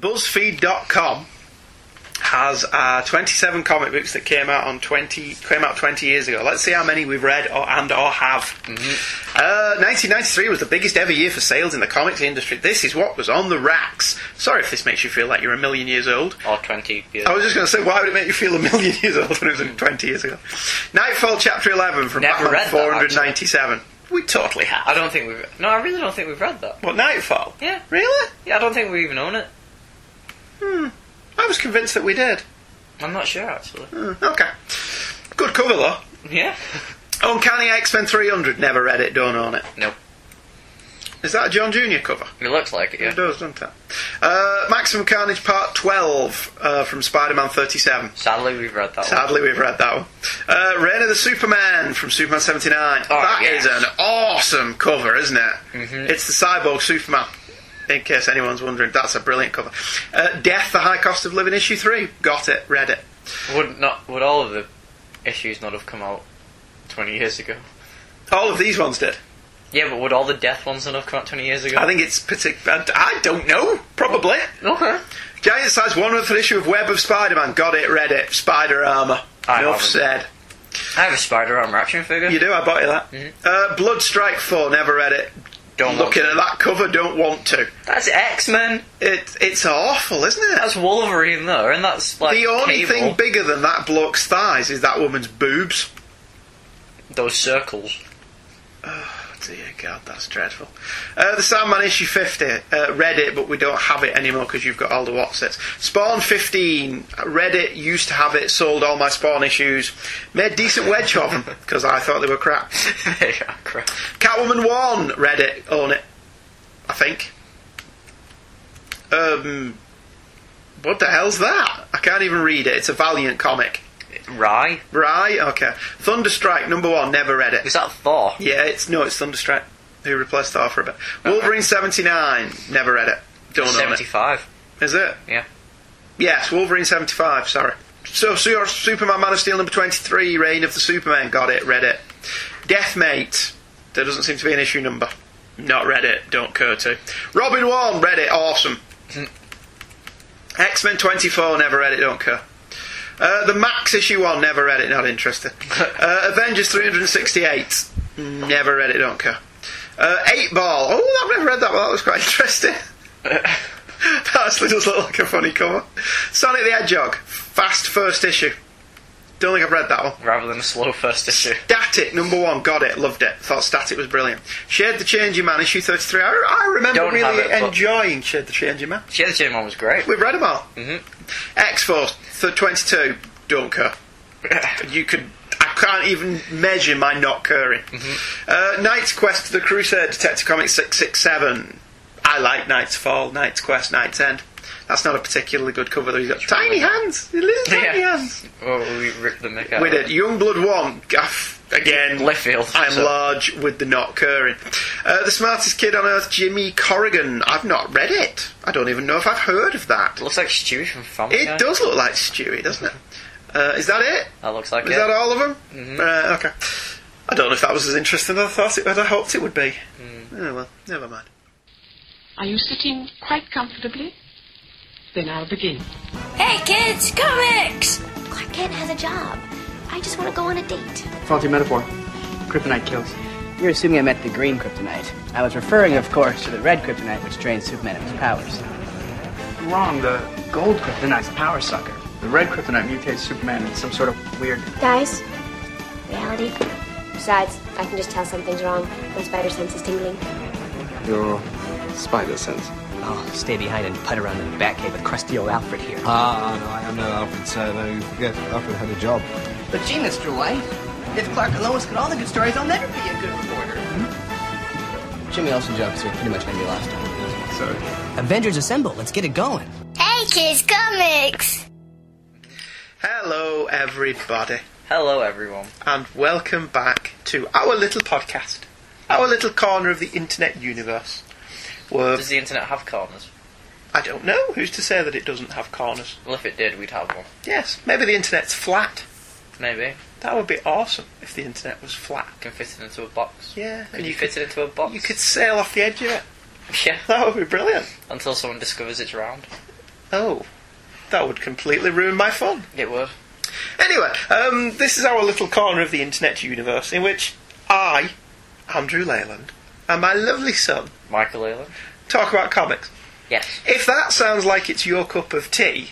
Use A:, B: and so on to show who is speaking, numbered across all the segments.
A: BuzzFeed.com has uh, 27 comic books that came out on 20 came out 20 years ago. Let's see how many we've read or, and or have. Uh, 1993 was the biggest ever year for sales in the comics industry. This is what was on the racks. Sorry if this makes you feel like you're a million years old.
B: Or 20 years.
A: I was just going to say, why would it make you feel a million years old when it was only 20 years ago? Knightfall Chapter 11 from
B: Never
A: Batman
B: read that,
A: 497. We totally have.
B: I don't think we've. No, I really don't think we've read that.
A: What, Knightfall?
B: Yeah.
A: Really?
B: Yeah, I don't think we even own it.
A: I was convinced that we did.
B: I'm not sure, actually.
A: Hmm, okay. Good cover, though.
B: Yeah?
A: Uncanny X-Men 300. Never read it, don't own it.
B: Nope.
A: Is that a John Jr. cover?
B: It looks like it, Yeah.
A: It does, doesn't it? Uh, Maximum Carnage Part 12 uh, from Spider-Man 37.
B: Sadly, we've read that one.
A: Sadly, we've read that one. Uh, Reign of the Supermen from Superman 79.
B: Oh,
A: That
B: yes.
A: is an awesome cover, isn't it?
B: Mhm.
A: It's the Cyborg Superman. In case anyone's wondering, that's a brilliant cover. Uh, Death, the High Cost of Living, issue 3. Got it, read it.
B: Would not would all of the issues not have come out 20 years ago?
A: All of these ones did.
B: Yeah, but would all the death ones not have come out 20 years ago?
A: I think it's particular. I don't know. Probably.
B: Okay.
A: Giant size one month issue of Web of Spider-Man. Got it, read it. Spider armor.
B: I
A: Enough
B: haven't.
A: said.
B: I have a Spider Armor action figure.
A: You do. I bought you that.
B: Mhm.
A: Uh, Blood Strike Four. Never read it.
B: Don't
A: Looking at that cover, don't want to.
B: That's X Men.
A: It, it's awful, isn't it?
B: That's Wolverine, though, and that's like
A: the only
B: Cable.
A: thing bigger than that bloke's thighs is that woman's boobs.
B: Those circles.
A: Dear God, that's dreadful. Uh, the Sandman issue 50. Uh, read it, but we don't have it anymore because you've got all the Watsits. Spawn 15. Read it, used to have it, sold all my Spawn issues. Made decent wedge of them because I thought they were crap.
B: they are crap.
A: Catwoman 1. Read it, own it. I think. Um. What the hell's that? I can't even read it. It's a Valiant comic.
B: Rye.
A: Right, okay. Thunderstrike, number one, never read it.
B: Is that Thor?
A: Yeah, it's no, it's Thunderstrike. Who replaced Thor for a bit. Wolverine 79, never read it. Don't own it.
B: 75.
A: Is it?
B: Yeah.
A: Yes, Wolverine 75, sorry. So, so your Superman Man of Steel number 23, Reign of the Supermen, got it, read it. Deathmate, there doesn't seem to be an issue number. Not read it, don't care to. Robin 1, read it, awesome. Hmm. X Men 24, never read it, don't care. Uh, the Maxx issue 1, never read it, not interested. Uh, Avengers 368, never read it, don't care. Uh, 8 Ball, oh, I've never read that one, that was quite interesting. that actually does look like a funny cover. Sonic the Hedgehog, fast first issue. Don't think I've read that one.
B: Rather than a slow first issue.
A: Static, number one, got it, loved it. Thought Static was brilliant. Shade the Changing Man, issue 33. I, I remember
B: Don't
A: really
B: it,
A: enjoying Shade the Changing Man.
B: Yeah, the Jim one was great.
A: We've read them all.
B: Mhm.
A: X Force, th- 22, don't care. You could. I can't even measure my not caring. Uh, Knight's Quest the Crusade, Detective Comics 667. I like Knight's Fall, Knight's Quest, Knight's End. That's not a particularly good cover though. He's got tiny hands. Little tiny
B: Yeah.
A: hands.
B: Oh, we ripped the neck out.
A: We did. Youngblood 1. Gaff, again.
B: Left field.
A: I'm
B: So-
A: large with the not caring. Uh, the smartest kid on earth, Jimmy Corrigan. I've not read it. I don't even know if I've heard of that.
B: It looks like Stewie from Family
A: It
B: Guy.
A: does look like Stewie, doesn't it? Uh, is that it?
B: That looks like
A: Is
B: it.
A: that all of them?
B: Mhm.
A: Right, okay. I don't know if that was as interesting as I thought it, as I hoped it would be.
B: Mm.
A: Oh well, never mind.
C: Are you sitting quite comfortably? Then I'll begin.
D: Hey kids, comics! Clark Kent has a job. I just want to go on a date.
E: Faulty metaphor. Kryptonite kills.
F: You're assuming I meant the green kryptonite. I was referring, of course, to the red kryptonite, which drains Superman of his powers.
E: Wrong. The gold kryptonite's a power sucker. The red kryptonite mutates Superman into some sort of weird.
D: Guys, reality. Besides, I can just tell something's wrong. when spider sense is tingling.
G: Your spider sense.
F: Oh, stay behind and putt around in the Batcave with crusty old Alfred here.
G: Ah, no, I am no Alfred, sir. No, you forget, Alfred had a job.
F: But gee, Mr. White, if Clark and Lois get all the good stories, I'll never be a good reporter. Jimmy Olsen jokes are pretty much made me lost.
E: Sorry.
F: Avengers Assemble, let's get it going.
D: Hey kids, comics!
A: Hello, everybody,
B: Hello, everyone.
A: and welcome back to our little podcast, our little corner of the internet universe. Where
B: Does the internet have corners?
A: I don't know who's to say that it doesn't have corners.
B: Well, if it did, we'd have one.
A: Yes, maybe the internet's flat.
B: Maybe.
A: That would be awesome if the internet was flat.
B: can fit it into a box.
A: Yeah,
B: Could you fit it into a box?
A: You could sail off the edge of it.
B: Yeah.
A: That would be brilliant.
B: Until someone discovers it's round.
A: Oh, that would completely ruin my fun.
B: It would.
A: Anyway, um, this is our little corner of the internet universe in which I, Andrew Leyland, and my lovely son
B: Michael Leyland?
A: talk about comics.
B: Yes.
A: If that sounds like it's your cup of tea,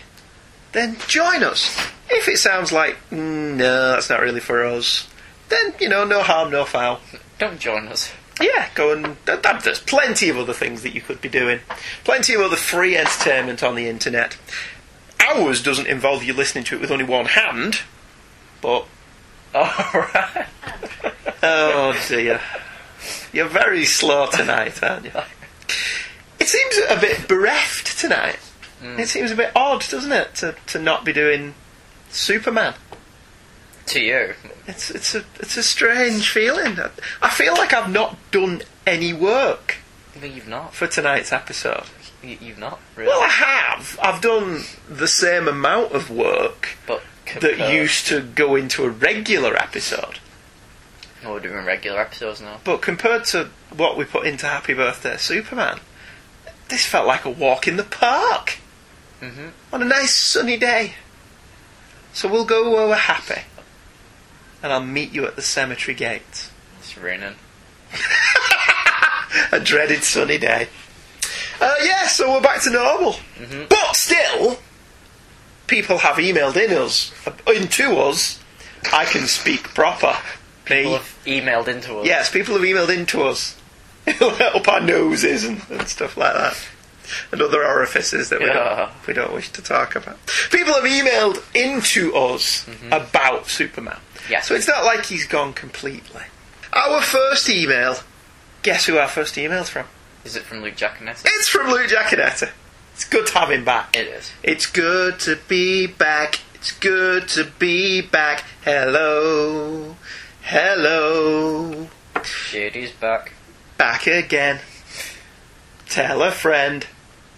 A: then join us. If it sounds like, "Mm, no, that's not really for us, then, you know, no harm, no foul.
B: Don't join us.
A: Yeah, go and. There's plenty of other things that you could be doing. Plenty of other free entertainment on the internet. Ours doesn't involve you listening to it with only one hand, but.
B: Alright.
A: Oh dear. You're very slow tonight, aren't you? It seems a bit bereft tonight. Hmm. It seems a bit odd, doesn't it, to, to not be doing Superman?
B: to you.
A: It's it's a it's a strange feeling. I feel like I've not done any work
B: you've not.
A: for tonight's episode.
B: You, you've not, really.
A: Well, I have. I've done the same amount of work
B: but
A: that
B: compared-
A: used to go into a regular episode.
B: Oh, we're doing regular episodes now.
A: But compared to what we put into Happy Birthday Superman, this felt like a walk in the park
B: Mhm.
A: on a nice sunny day. So we'll go where we're happy. And I'll meet you at the cemetery gate.
B: It's raining.
A: a dreaded sunny day. Uh, yeah, so we're back to normal. But still, people have emailed in us, into us. I can speak proper.
B: People have emailed into us.
A: Yes, people have emailed into us. Up our noses and, and stuff like that. And other orifices that we,
B: Yeah.
A: don't, we don't wish to talk about. People have emailed into us mm-hmm. about Superman.
B: Yes.
A: So it's not like he's gone completely. Our first email, guess who our first email's from?
B: Is it from Luke Giaconetti?
A: It's from Luke Giaconetti. It's good to have him back.
B: It is.
A: It's good to be back. It's good to be back. Hello. Hello.
B: Shady's back.
A: Back again. Tell a friend.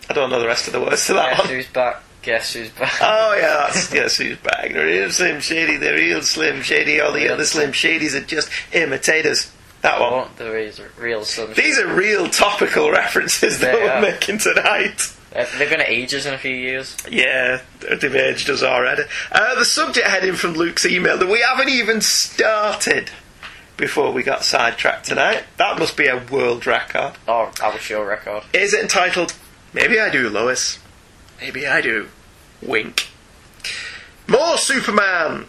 A: I don't know the rest of the words to that
B: Guess
A: one.
B: who's back? Guess who's back?
A: Oh yeah, that's yes, who's back? The real Slim Shady, the real Slim Shady. All the
B: Real
A: other Slim Shadys are just imitators. That one.
B: Oh, there is real
A: These are real topical references that
B: They
A: we're
B: are.
A: making tonight.
B: Uh, they're going to age us in a few years.
A: Yeah, they've aged us already. Uh, the subject heading from Luke's email that we haven't even started before we got sidetracked tonight. That must be a world record.
B: Or our show record.
A: Is it entitled Maybe I Do, Lois? Maybe I do. Wink. More Superman!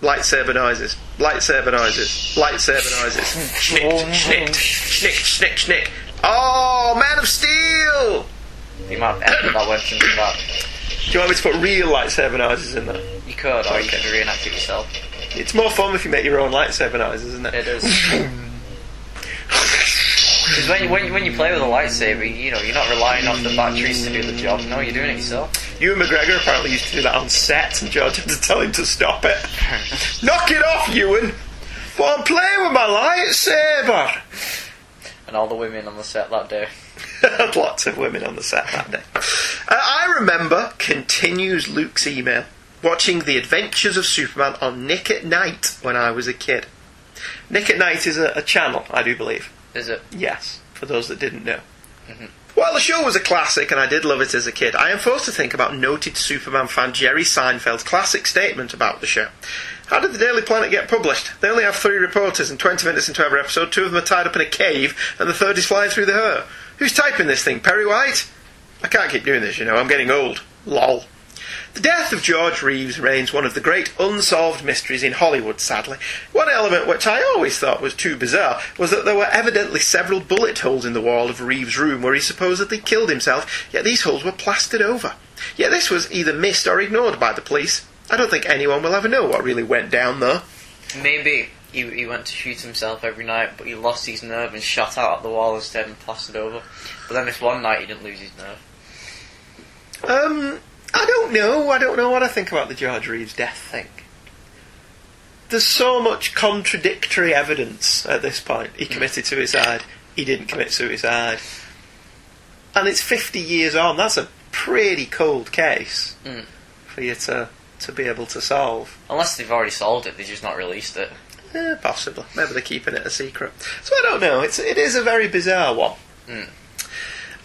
A: Lightsaber noises. Lightsaber noises. Lightsaber noises. Schnick, schnick, schnick, schnick, schnick. Oh, Man of Steel!
B: The amount of effort that went into that.
A: Do you want me to put real lightsaber noises in there?
B: You could, or you could reenact it yourself.
A: It's more fun if you make your own lightsaber noises, isn't it?
B: It is. Because when, when, when you play with a lightsaber, you know, you're not relying on the batteries to do the job. No, you're doing it yourself.
A: Ewan McGregor apparently used to do that on set, and George had to tell him to stop it. Knock it off, Ewan! But I'm playing with my lightsaber!
B: And all the women on the set that day.
A: Had lots of women on the set that day. Uh, I remember, continues Luke's email, watching The Adventures of Superman on Nick at Night when I was a kid. Nick at Night is a, a channel, I do believe.
B: Is it?
A: Yes, for those that didn't know. While the show was a classic and I did love it as a kid, I am forced to think about noted Superman fan Jerry Seinfeld's classic statement about the show. How did the Daily Planet get published? They only have three reporters and 20 minutes into every episode, two of them are tied up in a cave, and the third is flying through the air. Who's typing this thing? Perry White? I can't keep doing this, you know, I'm getting old. Lol. The death of George Reeves remains one of the great unsolved mysteries in Hollywood, sadly. One element which I always thought was too bizarre was that there were evidently several bullet holes in the wall of Reeves' room where he supposedly killed himself, yet these holes were plastered over. Yet this was either missed or ignored by the police. I don't think anyone will ever know what really went down, though.
B: Maybe he, he went to shoot himself every night, but he lost his nerve and shot out at the wall instead and plastered over. But then this one night he didn't lose his nerve.
A: Um, I don't know. I don't know what I think about the George Reeves death thing. There's so much contradictory evidence at this point. He committed suicide. He didn't commit suicide. And it's 50 years on. That's a pretty cold case
B: Mm.
A: for you to, to be able to solve.
B: Unless they've already solved it, they've just not released it.
A: Eh, possibly. Maybe they're keeping it a secret. So I don't know. It's it is a very bizarre one.
B: Mm.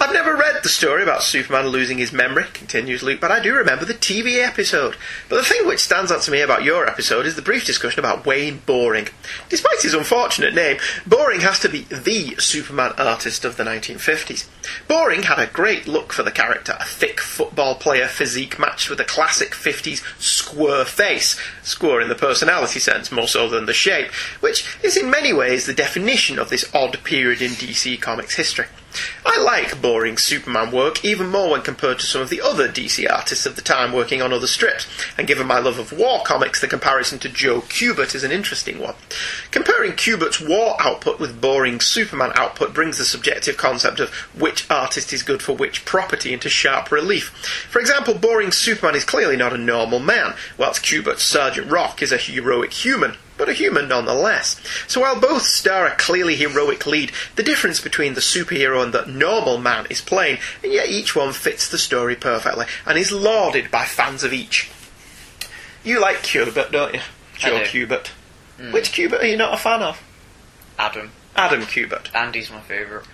A: I've never read the story about Superman losing his memory, continues Luke, but I do remember the TV episode. But the thing which stands out to me about your episode is the brief discussion about Wayne Boring. Despite his unfortunate name, Boring has to be the Superman artist of the 1950s. Boring had a great look for the character, a thick football player physique matched with a classic 50s square face, square in the personality sense more so than the shape, which is in many ways the definition of this odd period in DC Comics history. I like boring Superman work even more when compared to some of the other DC artists of the time working on other strips, and given my love of war comics, the comparison to Joe Kubert is an interesting one. Comparing Kubert's war output with boring Superman output brings the subjective concept of which artist is good for which property into sharp relief. For example, boring Superman is clearly not a normal man, whilst Kubert's Sergeant Rock is a heroic human but a human nonetheless. So while both star a clearly heroic lead, the difference between the superhero and the normal man is plain, and yet each one fits the story perfectly and is lauded by fans of each. You like Kubert, don't you? Joe
B: do.
A: Kubert. Which Kubert are you not a fan of?
B: Adam.
A: Adam Kubert.
B: Andy's my favourite.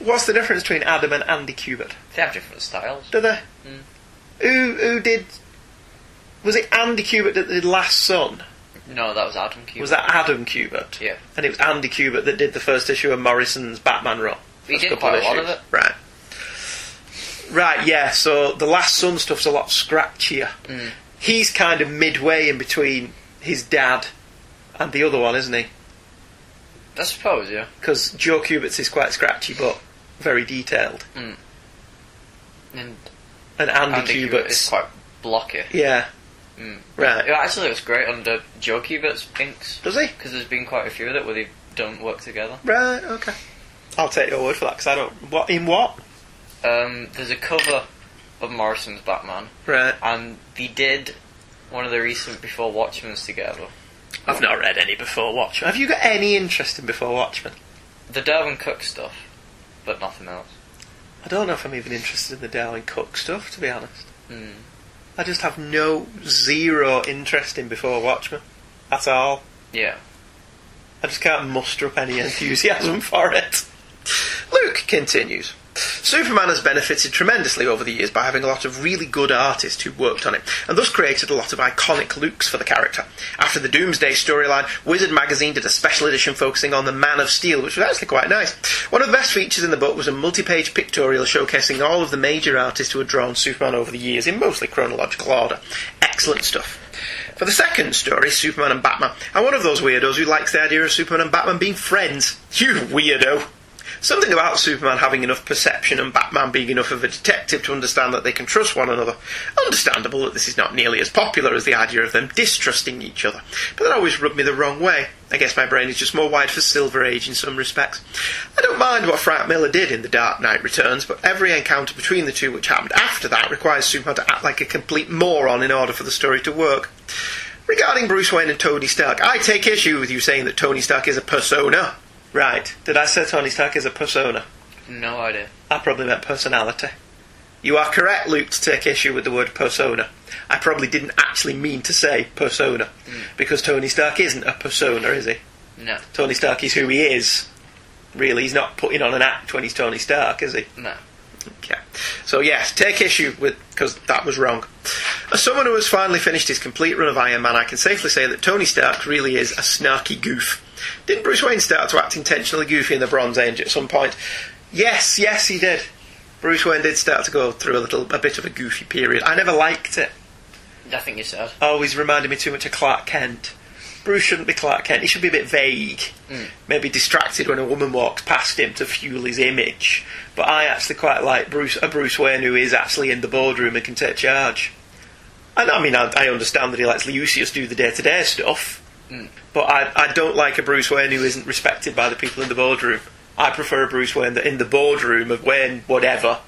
A: What's the difference between Adam and Andy Kubert?
B: They have different styles.
A: Do they?
B: Mm.
A: Who who did? Was it Andy Kubert that did Last Son?
B: No, that was Adam Kubert.
A: Was that Adam Kubert?
B: Yeah.
A: And it was Andy Kubert that did the first issue of Morrison's Batman run.
B: He did quite a lot of it.
A: Right. Right, yeah, so the Last Son stuff's a lot scratchier.
B: Mm.
A: He's kind of midway in between his dad and the other one, isn't he?
B: I suppose, yeah.
A: Because Joe Kubert's is quite scratchy but very detailed.
B: And
A: And Andy,
B: Andy Kubert is quite blocky.
A: yeah.
B: Mm.
A: Right.
B: It actually looks great under Joe Kubert's inks.
A: Does he?
B: Because there's been quite a few of it where they don't work together.
A: Right, okay. I'll take your word for that because I don't. What? In what?
B: Um, there's a cover of Morrison's Batman,
A: Right.
B: and they did one of the recent Before Watchmen's together.
A: I've not read any before Watchmen. Have you got any interest in Before Watchmen?
B: The Darwyn Cooke stuff, but nothing else.
A: I don't know if I'm even interested in the Darwyn Cooke stuff, to be honest.
B: Mm.
A: I just have no zero interest in Before Watchmen at all.
B: Yeah.
A: I just can't muster up any enthusiasm for it. Luke continues. Superman has benefited tremendously over the years by having a lot of really good artists who worked on it, and thus created a lot of iconic looks for the character. After the Doomsday storyline, Wizard magazine did a special edition focusing on the Man of Steel, which was actually quite nice. One of the best features in the book was a multi page pictorial showcasing all of the major artists who had drawn Superman over the years in mostly chronological order. Excellent stuff. For the second story, Superman and Batman, I'm one of those weirdos who likes the idea of Superman and Batman being friends. You weirdo! Something about Superman having enough perception and Batman being enough of a detective to understand that they can trust one another. Understandable that this is not nearly as popular as the idea of them distrusting each other, but that always rubbed me the wrong way. I guess my brain is just more wired for Silver Age in some respects. I don't mind what Frank Miller did in The Dark Knight Returns, but every encounter between the two which happened after that requires Superman to act like a complete moron in order for the story to work. Regarding Bruce Wayne and Tony Stark, I take issue with you saying that Tony Stark is a persona. Right. Did I say Tony Stark is a persona?
B: No idea.
A: I probably meant personality. You are correct, Luke, to take issue with the word persona. I probably didn't actually mean to say persona, hmm. because Tony Stark isn't a persona, is he?
B: No.
A: Tony Stark is who he is. Really, he's not putting on an act when he's Tony Stark, is he?
B: No.
A: Okay. So yes, take issue with because that was wrong. As someone who has finally finished his complete run of Iron Man, I can safely say that Tony Stark really is a snarky goof. Didn't Bruce Wayne start to act intentionally goofy in the Bronze Age at some point? Yes, yes, he did. Bruce Wayne did start to go through a little, a bit of a goofy period. I never liked it.
B: Nothing you said.
A: Oh, Always reminded me too much of Clark Kent. Bruce shouldn't be Clark Kent. He should be a bit vague. Mm. Maybe distracted when a woman walks past him to fuel his image. But I actually quite like Bruce, a Bruce Wayne who is actually in the boardroom and can take charge. And I mean, I, I understand that he lets Lucius do the day-to-day stuff. Hmm. But I, I don't like a Bruce Wayne who isn't respected by the people in the boardroom. I prefer a Bruce Wayne that in the boardroom of Wayne whatever,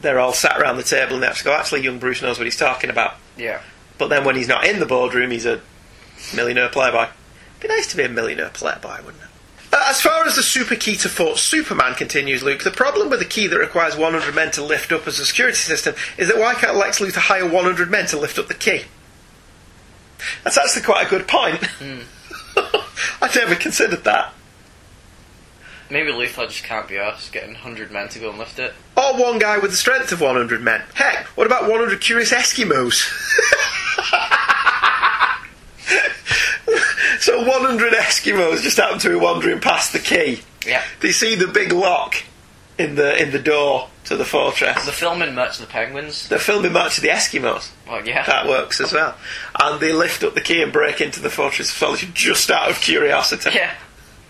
A: they're all sat around the table and they actually go, actually, young Bruce knows what he's talking about.
B: Yeah.
A: But then when he's not in the boardroom, he's a millionaire playboy. It'd Be nice to be a millionaire playboy, wouldn't it? Uh, as far as the super key to Fort Superman continues, Luke, the problem with the key that requires 100 men to lift up as a security system is that why can't Lex Luthor hire 100 men to lift up the key? That's actually quite a good point. I never considered that.
B: Maybe Luthor just can't be asked getting 100 men to go and lift it.
A: Or one guy with the strength of 100 men. Heck, what about 100 curious Eskimos? so 100 Eskimos just happen to be wandering past the key.
B: Yeah.
A: They see the big lock in the in the door to the fortress.
B: The film in March of the Penguins.
A: They're filming March of the Eskimos.
B: Well, yeah.
A: That works as well. And they lift up the key and break into the Fortress of Solitude just out of curiosity.
B: Yeah.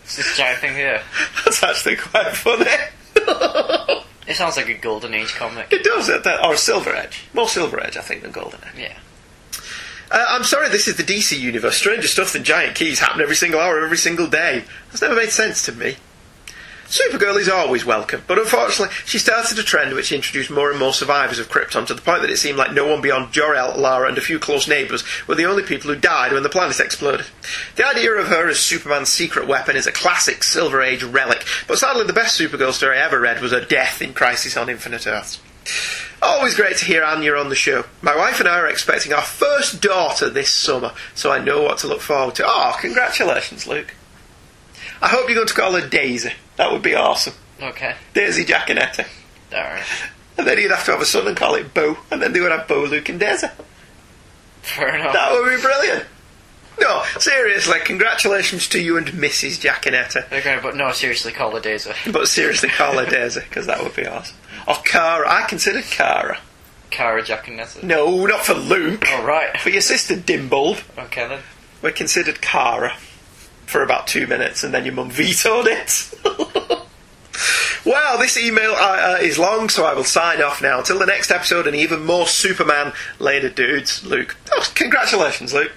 B: It's this giant thing here.
A: That's actually quite funny.
B: It sounds like a Golden Age comic.
A: it does, uh, that- or Silver Age. More Silver Age, I think, than Golden Age.
B: Yeah.
A: Uh, I'm sorry, this is the DC universe. Stranger stuff than giant keys happen every single hour, every single day. That's never made sense to me. Supergirl is always welcome, but unfortunately, she started a trend which introduced more and more survivors of Krypton to the point that it seemed like no one beyond Jor-El, Lara, and a few close neighbours were the only people who died when the planet exploded. The idea of her as Superman's secret weapon is a classic Silver Age relic, but sadly, the best Supergirl story I ever read was her death in Crisis on Infinite Earths. Always great to hear Anya on the show. My wife and I are expecting our first daughter this summer, so I know what to look forward to. Oh, congratulations, Luke. I hope you're going to call her Daisy. That would be awesome.
B: Okay.
A: Daisy Giaconetti.
B: Alright.
A: And then you'd have to have a son and call it Bo, and then they would have Bo, Luke, and Daisy.
B: Fair enough.
A: That would be brilliant. No, seriously, congratulations to you and Mrs. Giaconetti.
B: Okay, but no, seriously, call her Daisy.
A: But seriously, call her Daisy, because that would be awesome. Or Kara. I considered Cara.
B: Cara Giaconetti.
A: No, not for Luke.
B: Alright.
A: For your sister Dimbulb.
B: Okay then.
A: We considered Kara for about two minutes, and then your mum vetoed it. well, this email uh, uh, is long, so I will sign off now. Until the next episode and even more Superman later, dudes. Luke. Oh, congratulations, Luke.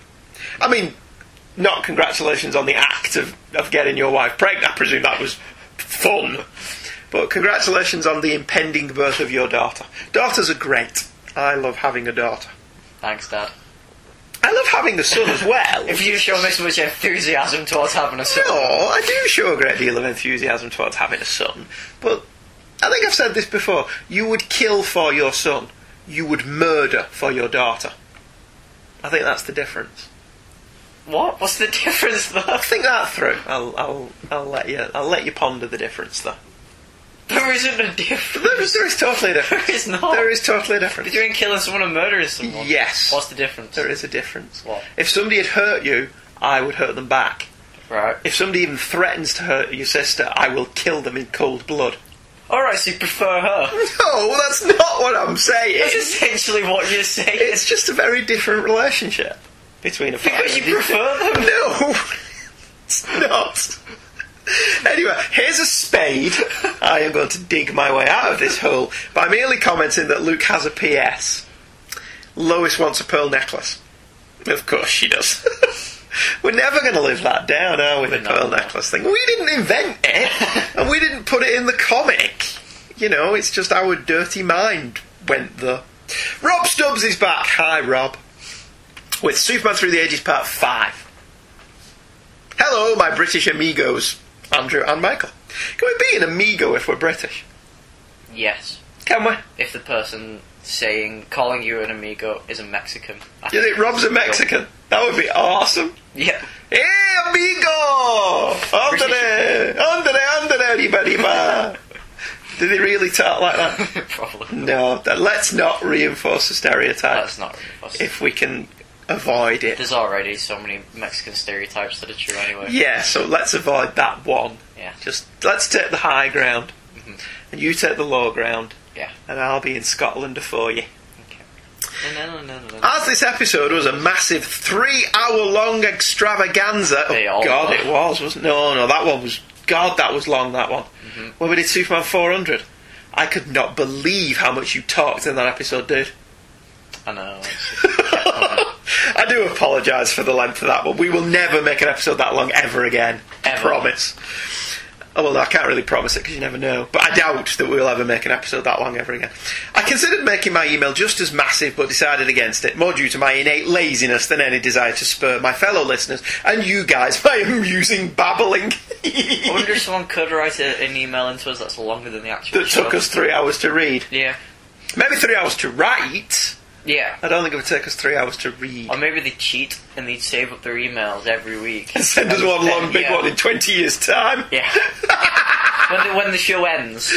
A: I mean, not congratulations on the act of, of getting your wife pregnant. I presume that was fun. But congratulations on the impending birth of your daughter. Daughters are great. I love having a daughter.
B: Thanks, Dad.
A: I love having a son as well.
B: If you show this much enthusiasm towards having a son,
A: No, I do show a great deal of enthusiasm towards having a son, but I think I've said this before. You would kill for your son. You would murder for your daughter. I think that's the difference.
B: what? What's the difference though?
A: Think that through. I'll, I'll, I'll let you, I'll let you ponder the difference there.
B: There isn't a difference.
A: There is, there is totally a difference.
B: There is not.
A: There is totally a difference.
B: Between killing someone and murdering someone.
A: Yes.
B: What's the difference?
A: There is a difference.
B: What?
A: If somebody had hurt you, I would hurt them back.
B: Right.
A: If somebody even threatens to hurt your sister, I will kill them in cold blood.
B: Alright, so you prefer her.
A: No, that's not what I'm saying.
B: That's essentially what you're saying.
A: It's just a very different relationship between a
B: because you prefer them.
A: No, it's not. Anyway, here's a spade. I am going to dig my way out of this hole by merely commenting that Luke has a PS. Lois wants a pearl necklace. Of course she does. We're never going to live that down, are we? The
B: We're
A: pearl necklace thing. We didn't invent it, and we didn't put it in the comic. You know, it's just our dirty mind went there. Rob Stubbs is back. Hi, Rob. With Superman Through the Ages Part 5. Hello, my British amigos, Andrew and Michael. Can we be an amigo if we're British?
B: Yes.
A: Can we?
B: If the person saying, calling you an amigo is a Mexican. I
A: you think Rob's a Mexican? That would be awesome.
B: Yeah.
A: Hey, amigo! Andere! Andere, andere, riba, riba! Did he really talk like that?
B: Probably.
A: No, that, let's not reinforce the stereotype
B: That's not possible.
A: if we can avoid it.
B: There's already so many Mexican stereotypes that are true anyway.
A: Yeah, so let's avoid that one.
B: Yeah.
A: Just let's take the high ground,
B: Mhm.
A: and you take the low ground,
B: Yeah.
A: and I'll be in Scotland before you.
B: No, no, no, no, no.
A: As this episode was a massive three-hour-long extravaganza.
B: They
A: oh God,
B: were.
A: it was, wasn't? No, no, that one was. God, that was long. That one.
B: Mm-hmm.
A: When we did Superman 400, I could not believe how much you talked in that episode, dude.
B: I know.
A: I do apologise for the length of that, but we will never make an episode that long ever again.
B: Ever.
A: Promise. Oh, well, I can't really promise it because you never know. But I doubt that we'll ever make an episode that long ever again. I considered making my email just as massive, but decided against it, more due to my innate laziness than any desire to spur my fellow listeners and you guys by amusing babbling.
B: I wonder if someone could write a, an email into us that's longer than the actual
A: that
B: show.
A: took us three hours to read.
B: Yeah.
A: Maybe three hours to write.
B: Yeah.
A: I don't think it would take us three hours to read.
B: Or maybe they cheat and they'd save up their emails every week.
A: And Send us one long big
B: Yeah.
A: one in 20 years' time.
B: Yeah. when, the, when the show ends,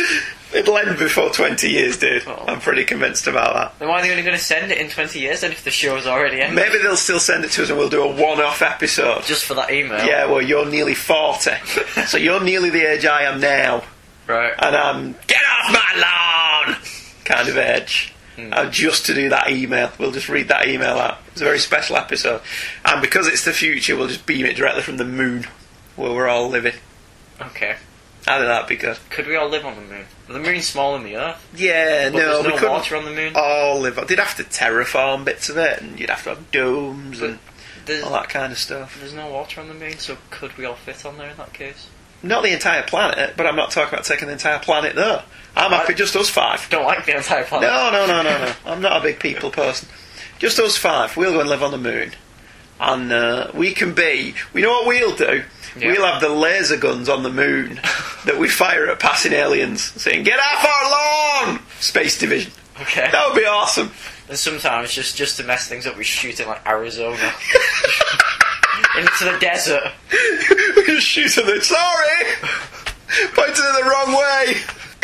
A: It'll end before 20 years, dude.
B: Oh.
A: I'm pretty convinced about that.
B: then why are they only going to send it in 20 years then if the show's already ended?
A: Maybe they'll still send it to us and we'll do a one off episode.
B: Just for that email?
A: Yeah, well, you're nearly 40. so you're nearly the age I am now.
B: Right.
A: And I'm, get off my lawn! kind of age. Uh, just to do that email. We'll just read that email out. It's a very special episode. And because it's the future, we'll just beam it directly from the moon where we're all living.
B: Okay.
A: I think that'd be good.
B: Could we all live on the moon? The moon's smaller than the Earth.
A: Yeah,
B: But
A: no,
B: there's
A: we
B: no
A: couldn't
B: water on the moon.
A: all live. They'd have to terraform bits of it, and you'd have to have domes and
B: There's,
A: all that kind of stuff.
B: there's no water on the moon, so could we all fit on there in that case?
A: Not the entire planet, but I'm not talking about taking the entire planet there. I'm happy just us five.
B: Don't like the entire planet.
A: No, no, no, no, no. I'm not a big people person. Just us five. We'll go and live on the moon. And uh, we can be. We know what we'll do.
B: Yeah.
A: We'll have the laser guns on the moon that we fire at passing aliens, saying, "Get off our lawn!" Space Division.
B: Okay.
A: That would be awesome.
B: And sometimes, just just to mess things up, we shoot in like Arizona. Into the desert.
A: we just shoot at it. Sorry, pointed it the wrong way.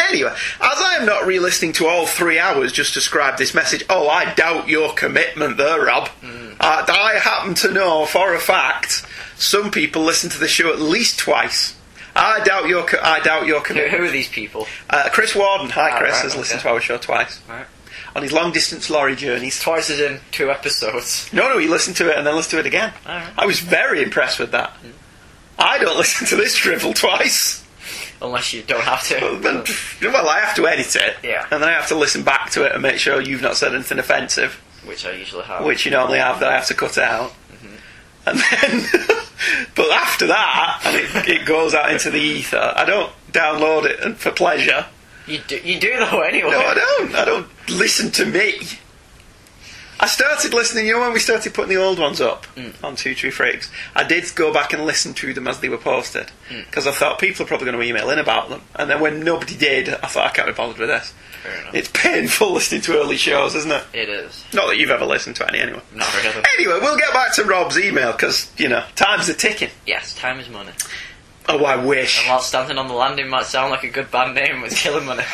A: Anyway, as I am not re-listening to all three hours just to scribe this message, oh, I doubt your commitment there, Rob. Uh, I happen to know for a fact some people listen to the show at least twice. I doubt your co- I doubt your commitment.
B: who are these people?
A: Uh, Chris Warden, hi
B: Ah,
A: Chris,
B: right,
A: has listened to our show twice
B: Right.
A: On his long distance lorry journeys.
B: Twice as in two episodes.
A: No, no, he listened to it and then listened to it again. I was very impressed with that. I don't listen to this drivel twice.
B: Unless you don't have
A: Well, then,
B: to.
A: well, I have to edit it,
B: Yeah.
A: and then I have to listen back to it and make sure you've not said anything offensive,
B: Which I usually have.
A: which you normally have that I have to cut out.
B: Mm-hmm.
A: And then, but after that, and it, it goes out into the ether. I don't download it and- for pleasure.
B: You do, you do though anyway.
A: No, I don't. I don't listen to me. I started listening, you know, when we started putting the old ones up
B: Mm.
A: on Two True Freaks, I did go back and listen to them as they were posted
B: Mm.
A: because I thought people are probably going to email in about them. And then when nobody did, I thought I can't be bothered with this.
B: Fair enough.
A: It's painful listening to early shows, isn't it?
B: It is.
A: Not that you've ever listened to any anyway.
B: Not really.
A: Anyway, we'll get back to Rob's email because, you know, time's are ticking.
B: Yes, time is money.
A: Oh, I wish.
B: And while standing on the landing might sound like a good band name with killing money.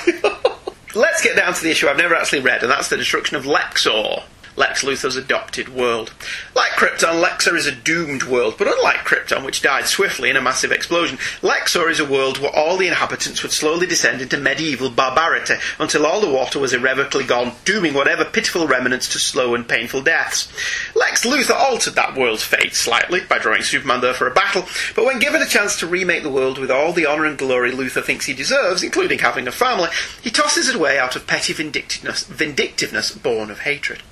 A: Let's get down to the issue I've never actually read, and that's the destruction of Lexor. Lex Luthor's adopted world. Like Krypton, Lexor is a doomed world, but unlike Krypton, which died swiftly in a massive explosion, Lexor is a world where all the inhabitants would slowly descend into medieval barbarity until all the water was irrevocably gone, dooming whatever pitiful remnants to slow and painful deaths. Lex Luthor altered that world's fate slightly by drawing Superman there for a battle, but when given a chance to remake the world with all the honour and glory Luthor thinks he deserves, including having a family, he tosses it away out of petty vindictiveness, vindictiveness born of hatred.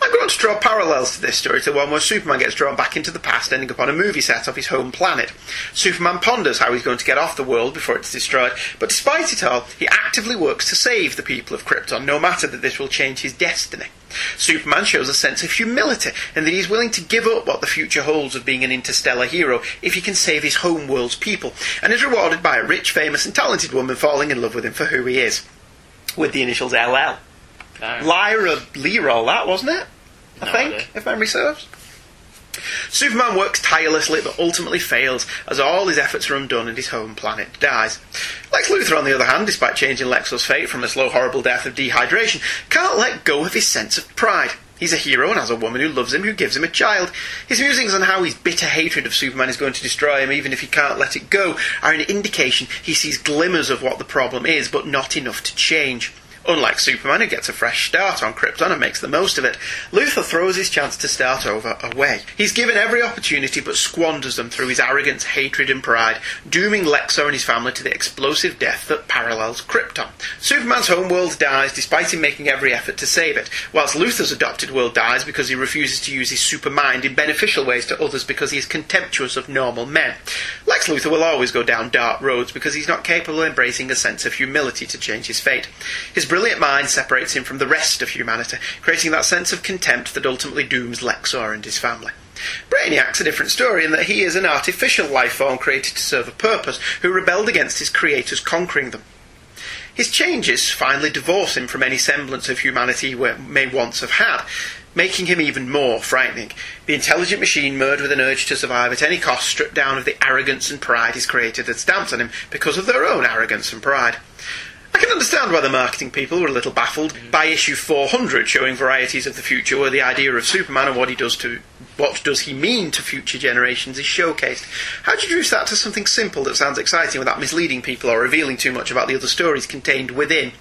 A: I'm going to draw parallels to this story to one where Superman gets drawn back into the past, ending up on a movie set off his home planet. Superman ponders how he's going to get off the world before it's destroyed, but despite it all, he actively works to save the people of Krypton, no matter that this will change his destiny. Superman shows a sense of humility, and that he's willing to give up what the future holds of being an interstellar hero if he can save his home world's people, and is rewarded by a rich, famous, and talented woman falling in love with him for who he is, with the initials LL. Lyla Lerrol, that wasn't it? I
B: No
A: think,
B: idea.
A: if memory serves. Superman works tirelessly but ultimately fails as all his efforts are undone and his home planet dies. Lex Luthor, on the other hand, despite changing Lexor's fate from a slow, horrible death of dehydration, can't let go of his sense of pride. He's a hero and has a woman who loves him, who gives him a child. His musings on how his bitter hatred of Superman is going to destroy him, even if he can't let it go, are an indication he sees glimmers of what the problem is, but not enough to change. Unlike Superman, who gets a fresh start on Krypton and makes the most of it, Luthor throws his chance to start over away. He's given every opportunity but squanders them through his arrogance, hatred, and pride, dooming Lexor and his family to the explosive death that parallels Krypton. Superman's homeworld dies despite him making every effort to save it, whilst Luthor's adopted world dies because he refuses to use his super mind in beneficial ways to others because he is contemptuous of normal men. Lex Luthor will always go down dark roads because he's not capable of embracing a sense of humility to change his fate. His brilliant mind separates him from the rest of humanity, creating that sense of contempt that ultimately dooms Lexor and his family. Brainiac's a different story in that he is an artificial life form created to serve a purpose, who rebelled against his creators conquering them. His changes finally divorce him from any semblance of humanity he may once have had. making him even more frightening. The intelligent machine, merged with an urge to survive at any cost, stripped down of the arrogance and pride his creator had stamped on him because of their own arrogance and pride. I can understand why the marketing people were a little baffled by issue 400 showing varieties of the future where the idea of Superman and what he does to what does he mean to future generations is showcased. How do you reduce that to something simple that sounds exciting without misleading people or revealing too much about the other stories contained within?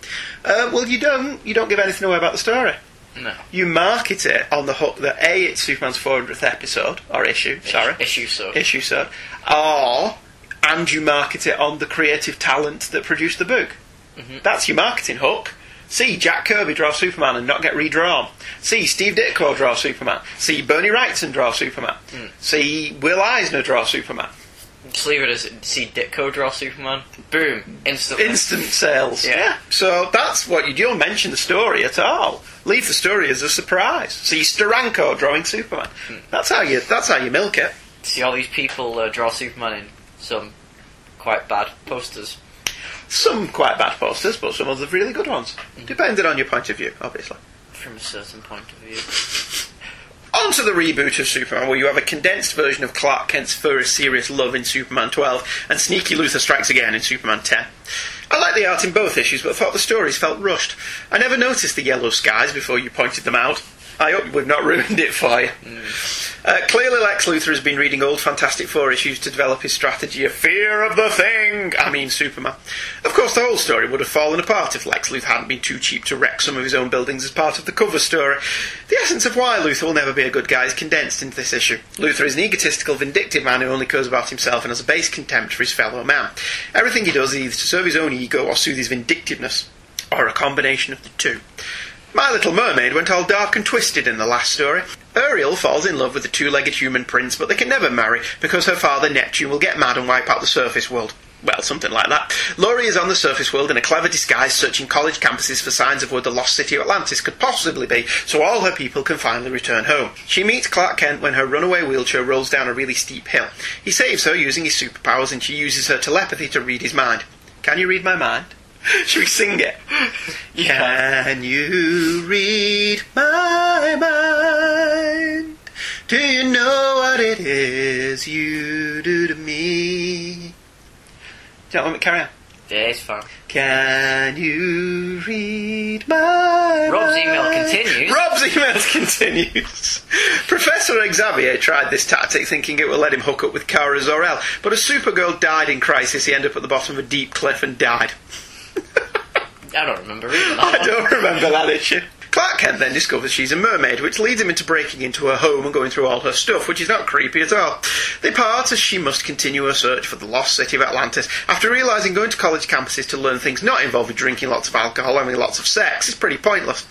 A: Uh, well, you don't. You don't give anything away about the story.
B: No.
A: You market it on the hook that A, it's Superman's 400th episode, or issue, sorry.
B: Issue so.
A: Issue, so. Or, and you market it on the creative talent that produced the book. Mm-hmm. That's your marketing hook. See Jack Kirby draw Superman and not get redrawn. See Steve Ditko draw Superman. See Bernie Wrightson draw Superman. Hmm. See Will Eisner draw Superman.
B: Just leave it as see Ditko draw Superman. Boom. Instantly.
A: Instant sales.
B: Yeah.
A: So that's what you do. Don't mention the story at all. Leave the story as a surprise. See Steranko drawing Superman. Hmm. That's how you. That's how you milk it.
B: see all these people uh, draw Superman in some quite bad posters.
A: Some quite bad posters, but some other really good ones. Depending on your point of view, obviously.
B: From a certain point of view.
A: On to the reboot of Superman, where you have a condensed version of Clark Kent's first serious love in Superman 12 and Sneaky Luthor Strikes Again in Superman 10. I like the art in both issues, but thought the stories felt rushed. I never noticed the yellow skies before you pointed them out. I hope we've not ruined it for you. Uh, clearly, Lex Luthor has been reading old Fantastic Four issues to develop his strategy of fear of the thing. I mean, Superman. Of course, the whole story would have fallen apart if Lex Luthor hadn't been too cheap to wreck some of his own buildings as part of the cover story. The essence of why Luthor will never be a good guy is condensed into this issue. Luthor is an egotistical, vindictive man who only cares about himself and has a base contempt for his fellow man. Everything he does is either to serve his own ego or soothe his vindictiveness, or a combination of the two. My Little Mermaid went all dark and twisted in the last story. Ariel falls in love with the two-legged human prince, but they can never marry because her father Neptune will get mad and wipe out the surface world. Well, something like that. Lori is on the surface world in a clever disguise, searching college campuses for signs of where the lost city of Atlantis could possibly be, so all her people can finally return home. She meets Clark Kent when her runaway wheelchair rolls down a really steep hill. He saves her using his superpowers, and she uses her telepathy to read his mind. Can you read my mind? Should we sing it? Can you read my mind? Do you know what it is you do to me? Do you want me to carry on?
B: Yeah, it's fine.
A: Can you read my
B: Rob's
A: mind?
B: email continues.
A: Rob's email continues. Professor Xavier tried this tactic thinking it would let him hook up with Kara Zor-El, but as Supergirl died in Crisis, he ended up at the bottom of a deep cliff and died.
B: I don't remember reading that
A: I
B: one.
A: don't remember that issue. Clark Kent then discovers she's a mermaid, which leads him into breaking into her home and going through all her stuff, which is not creepy at all. They part as she must continue her search for the lost city of Atlantis after realising going to college campuses to learn things not involving drinking lots of alcohol and having lots of sex is pretty pointless.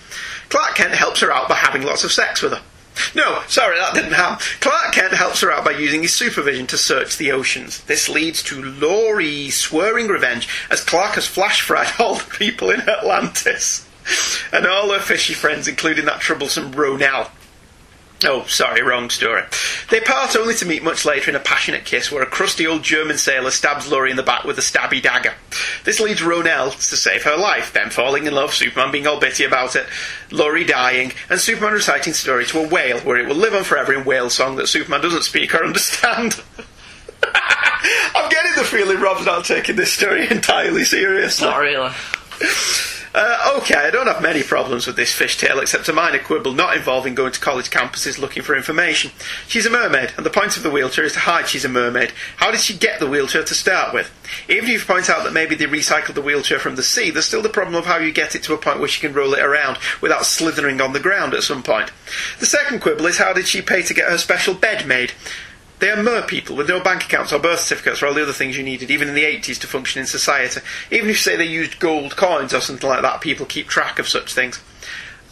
A: Clark Kent helps her out by having lots of sex with her. No, sorry, that didn't happen. Clark Kent helps her out by using his supervision to search the oceans. This leads to Lori swearing revenge as Clark has flash fried all the people in Atlantis. And all her fishy friends, including that troublesome Ronal. Oh, sorry, wrong story. They part only to meet much later in a passionate kiss where a crusty old German sailor stabs Lori in the back with a stabby dagger. This leads Ronal to save her life, them falling in love, Superman being all bitty about it, Lori dying, and Superman reciting the story to a whale where it will live on forever in whale song that Superman doesn't speak or understand. I'm getting the feeling Rob's not taking this story entirely seriously.
B: Not really.
A: Uh, okay, I don't have many problems with this fishtail except a minor quibble not involving going to college campuses looking for information. She's a mermaid, and the point of the wheelchair is to hide she's a mermaid. How did she get the wheelchair to start with? Even if you point out that maybe they recycled the wheelchair from the sea, there's still the problem of how you get it to a point where she can roll it around without slithering on the ground at some point. The second quibble is how did she pay to get her special bed made? They are mer people with no bank accounts or birth certificates or all the other things you needed, even in the 80s, to function in society. Even if you say they used gold coins or something like that, people keep track of such things.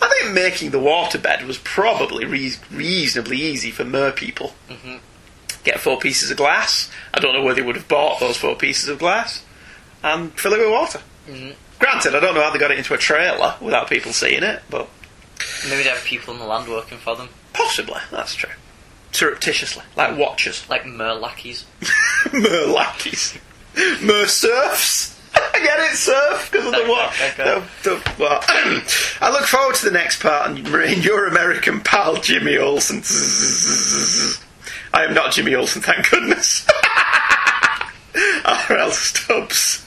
A: I think making the waterbed was probably re- reasonably easy for mer people. Mm-hmm. Get four pieces of glass. I don't know where they would have bought those four pieces of glass. And fill it with water. Mm-hmm. Granted, I don't know how they got it into a trailer without people seeing it, but
B: Maybe they have people in the land working for them,
A: possibly, that's true. Surreptitiously, like watchers.
B: like mer lackeys.
A: mer lackeys. Serfs. I get it, surf, because of the what?
B: Okay.
A: The, the what? I look forward to the next part and in your American pal Jimmy Olsen. I am not Jimmy Olsen, thank goodness. R.L. Stubbs.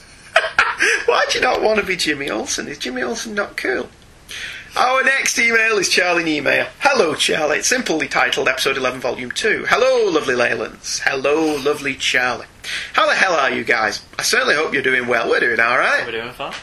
A: Why do you not want to be Jimmy Olsen? Is Jimmy Olsen not cool? Our next email is Charlie Niemeyer. Hello, Charlie. It's simply titled Episode 11, Volume 2. Hello, lovely Leylands. Hello, lovely Charlie. How the hell are you guys? I certainly hope you're doing well. We're doing alright.
B: We're doing fine.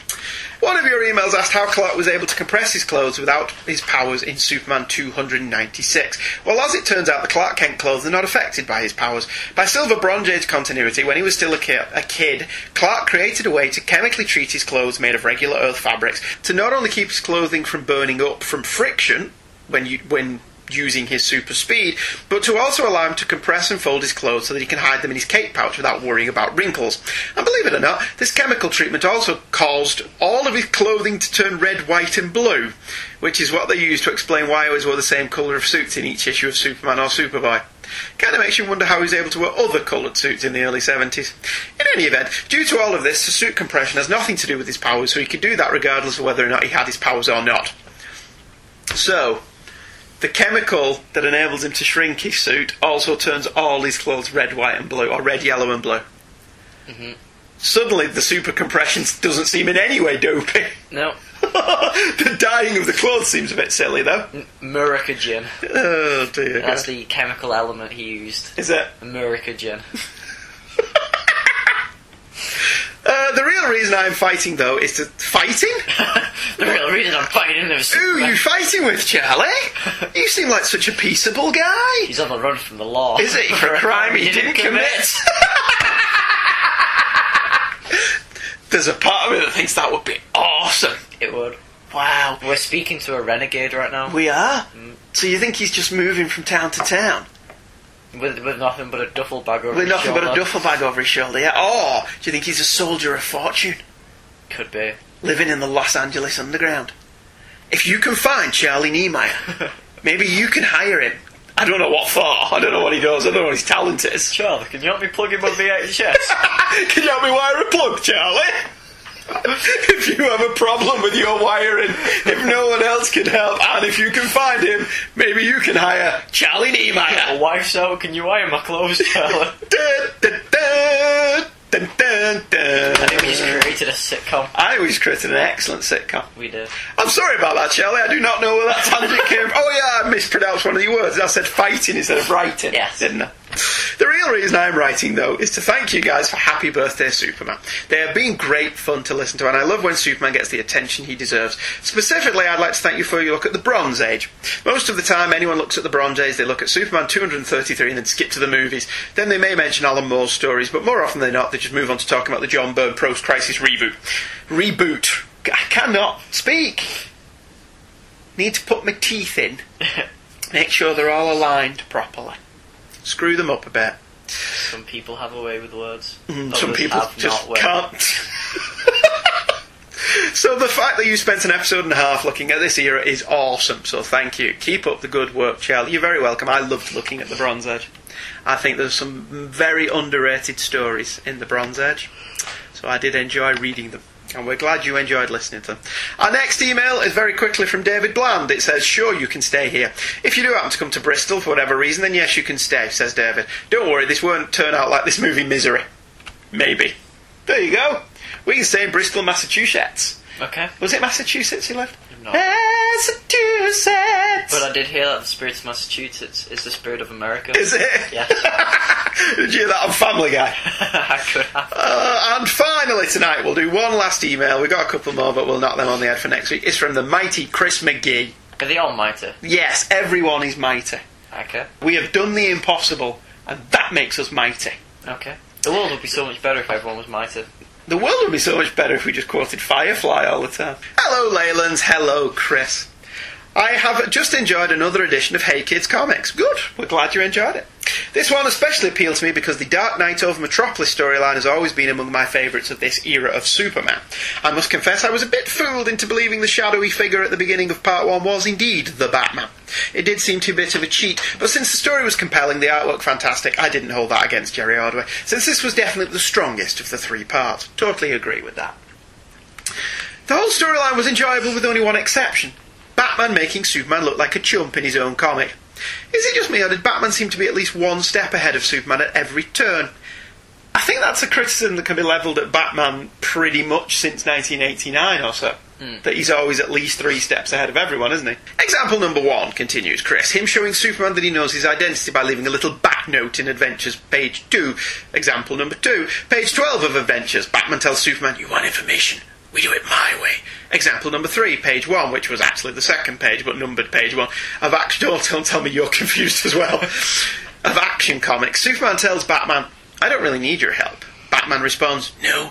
A: One of your emails asked how Clark was able to compress his clothes without his powers in Superman 296. Well, as it turns out, the Clark Kent clothes are not affected by his powers. By Silver Bronze Age continuity, when he was still a, ki- a kid, Clark created a way to chemically treat his clothes made of regular Earth fabrics to not only keep his clothing from burning up from friction when you when using his super speed, but to also allow him to compress and fold his clothes so that he can hide them in his cape pouch without worrying about wrinkles. And believe it or not, this chemical treatment also caused all of his clothing to turn red, white, and blue, which is what they use to explain why he always wore the same colour of suits in each issue of Superman or Superboy. Kind of makes you wonder how he was able to wear other coloured suits in the early 70s. In any event, due to all of this, the suit compression has nothing to do with his powers, so he could do that regardless of whether or not he had his powers or not. So, the chemical that enables him to shrink his suit also turns all his clothes red, white, and blue, or red, yellow, and blue. Mm-hmm. Suddenly, the super compression doesn't seem in any way dopey.
B: No.
A: the dyeing of the clothes seems a bit silly, though.
B: Muricagen.
A: Oh dear.
B: That's the chemical element he used.
A: Is it?
B: Muricagen.
A: Uh, the real reason I'm fighting, though, is to fighting.
B: the real reason I'm fighting is
A: Who are you fighting with, Charlie? You seem like such a peaceable guy.
B: he's on the run from the law.
A: Is it for a crime he didn't commit? There's a part of me that thinks that would be awesome.
B: It would.
A: Wow.
B: We're speaking to a renegade right now.
A: We are. Mm. So you think he's just moving from town to town
B: With, with nothing but a duffel bag over
A: with
B: his
A: nothing but a
B: shoulder.
A: duffel bag over his shoulder? Yeah. Or do you think he's a soldier of fortune
B: Could be.
A: living in the Los Angeles underground? If you can find Charlie Niemeyer, maybe you can hire him. I don't know what for. I don't know what he does. I don't know what his talent is.
B: Charlie, can you help me plug in my VHS?
A: Can you help me wire a plug, Charlie? if you have a problem with your wiring, if no one else can help, and if you can find him, maybe you can hire Charlie Niemeyer.
B: wife's out, can you iron my clothes, Charlie?
A: Dun, dun, dun, dun, dun, dun.
B: I think we just created a sitcom.
A: I always created an excellent sitcom.
B: We did.
A: I'm sorry about that, Charlie. I do not know where that tangent came from. Oh, yeah, I mispronounced one of the words. I said fighting instead of writing.
B: Yes.
A: Didn't I? The real reason I'm writing, though, is to thank you guys for Happy Birthday Superman. They have been great fun to listen to, and I love when Superman gets the attention he deserves. Specifically, I'd like to thank you for your look at the Bronze Age. Most of the time, anyone looks at the Bronze Age, they look at Superman 233 and then skip to the movies. Then they may mention Alan Moore's stories, but more often than not, they just move on to talking about the John Byrne Post Crisis reboot. Reboot. I cannot speak. Need to put my teeth in. Make sure they're all aligned properly. Screw them up a bit.
B: Some people have a way with words.
A: Mm, Some people
B: have
A: just can't. so the fact that you spent an episode and a half looking at this era is awesome. So thank you. Keep up the good work, Charlie. You're very welcome. I loved looking at the Bronze Age. I think there's some very underrated stories in the Bronze Age. So I did enjoy reading them. And we're glad you enjoyed listening to them. Our next email is very quickly from David Bland. It says, Sure, you can stay here. If you do happen to come to Bristol for whatever reason, then yes, you can stay, says David. Don't worry, this won't turn out like this movie Misery. Maybe. There you go. We can stay in Bristol, Massachusetts.
B: Okay.
A: Was it Massachusetts you lived?
B: No.
A: Massachusetts!
B: But I did hear that the spirit of Massachusetts is the spirit of America.
A: Is it?
B: Yeah.
A: Did you hear that on Family Guy?
B: I could have.
A: Uh, and finally tonight, we'll do one last email. We've got a couple more, but we'll knock them on the head for next week. It's from the mighty Chris McGee.
B: Are the Almighty?
A: Yes, everyone is mighty.
B: Okay.
A: We have done the impossible, and that makes us mighty.
B: Okay. The world would be so much better if everyone was mighty.
A: The world would be so much better if we just quoted Firefly all the time. Hello, Leylands. Hello, Chris. I have just enjoyed another edition of Hey Kids Comics. Good. We're glad you enjoyed it. This one especially appealed to me because the Dark Knight over Metropolis storyline has always been among my favourites of this era of Superman. I must confess I was a bit fooled into believing the shadowy figure at the beginning of part one was indeed the Batman. It did seem too bit of a cheat, but since the story was compelling, the artwork fantastic, I didn't hold that against Jerry Ordway, since this was definitely the strongest of the three parts. Totally agree with that. The whole storyline was enjoyable with only one exception Batman making Superman look like a chump in his own comic. Is it just me, or did Batman seem to be at least one step ahead of Superman at every turn? I think that's a criticism that can be levelled at Batman pretty much since 1989 or so. Hmm. That he's always at least three steps ahead of everyone, isn't he? Example number one, continues Chris. Him showing Superman that he knows his identity by leaving a little back note in Adventures, page 2. Example number 2, page 12 of Adventures. Batman tells Superman, You want information? We do it my way. Example number 3, page 1, which was actually the second page, but numbered page 1. Of Action. Don't, don't tell me you're confused as well. Of Action Comics. Superman tells Batman, I don't really need your help. Batman responds, No.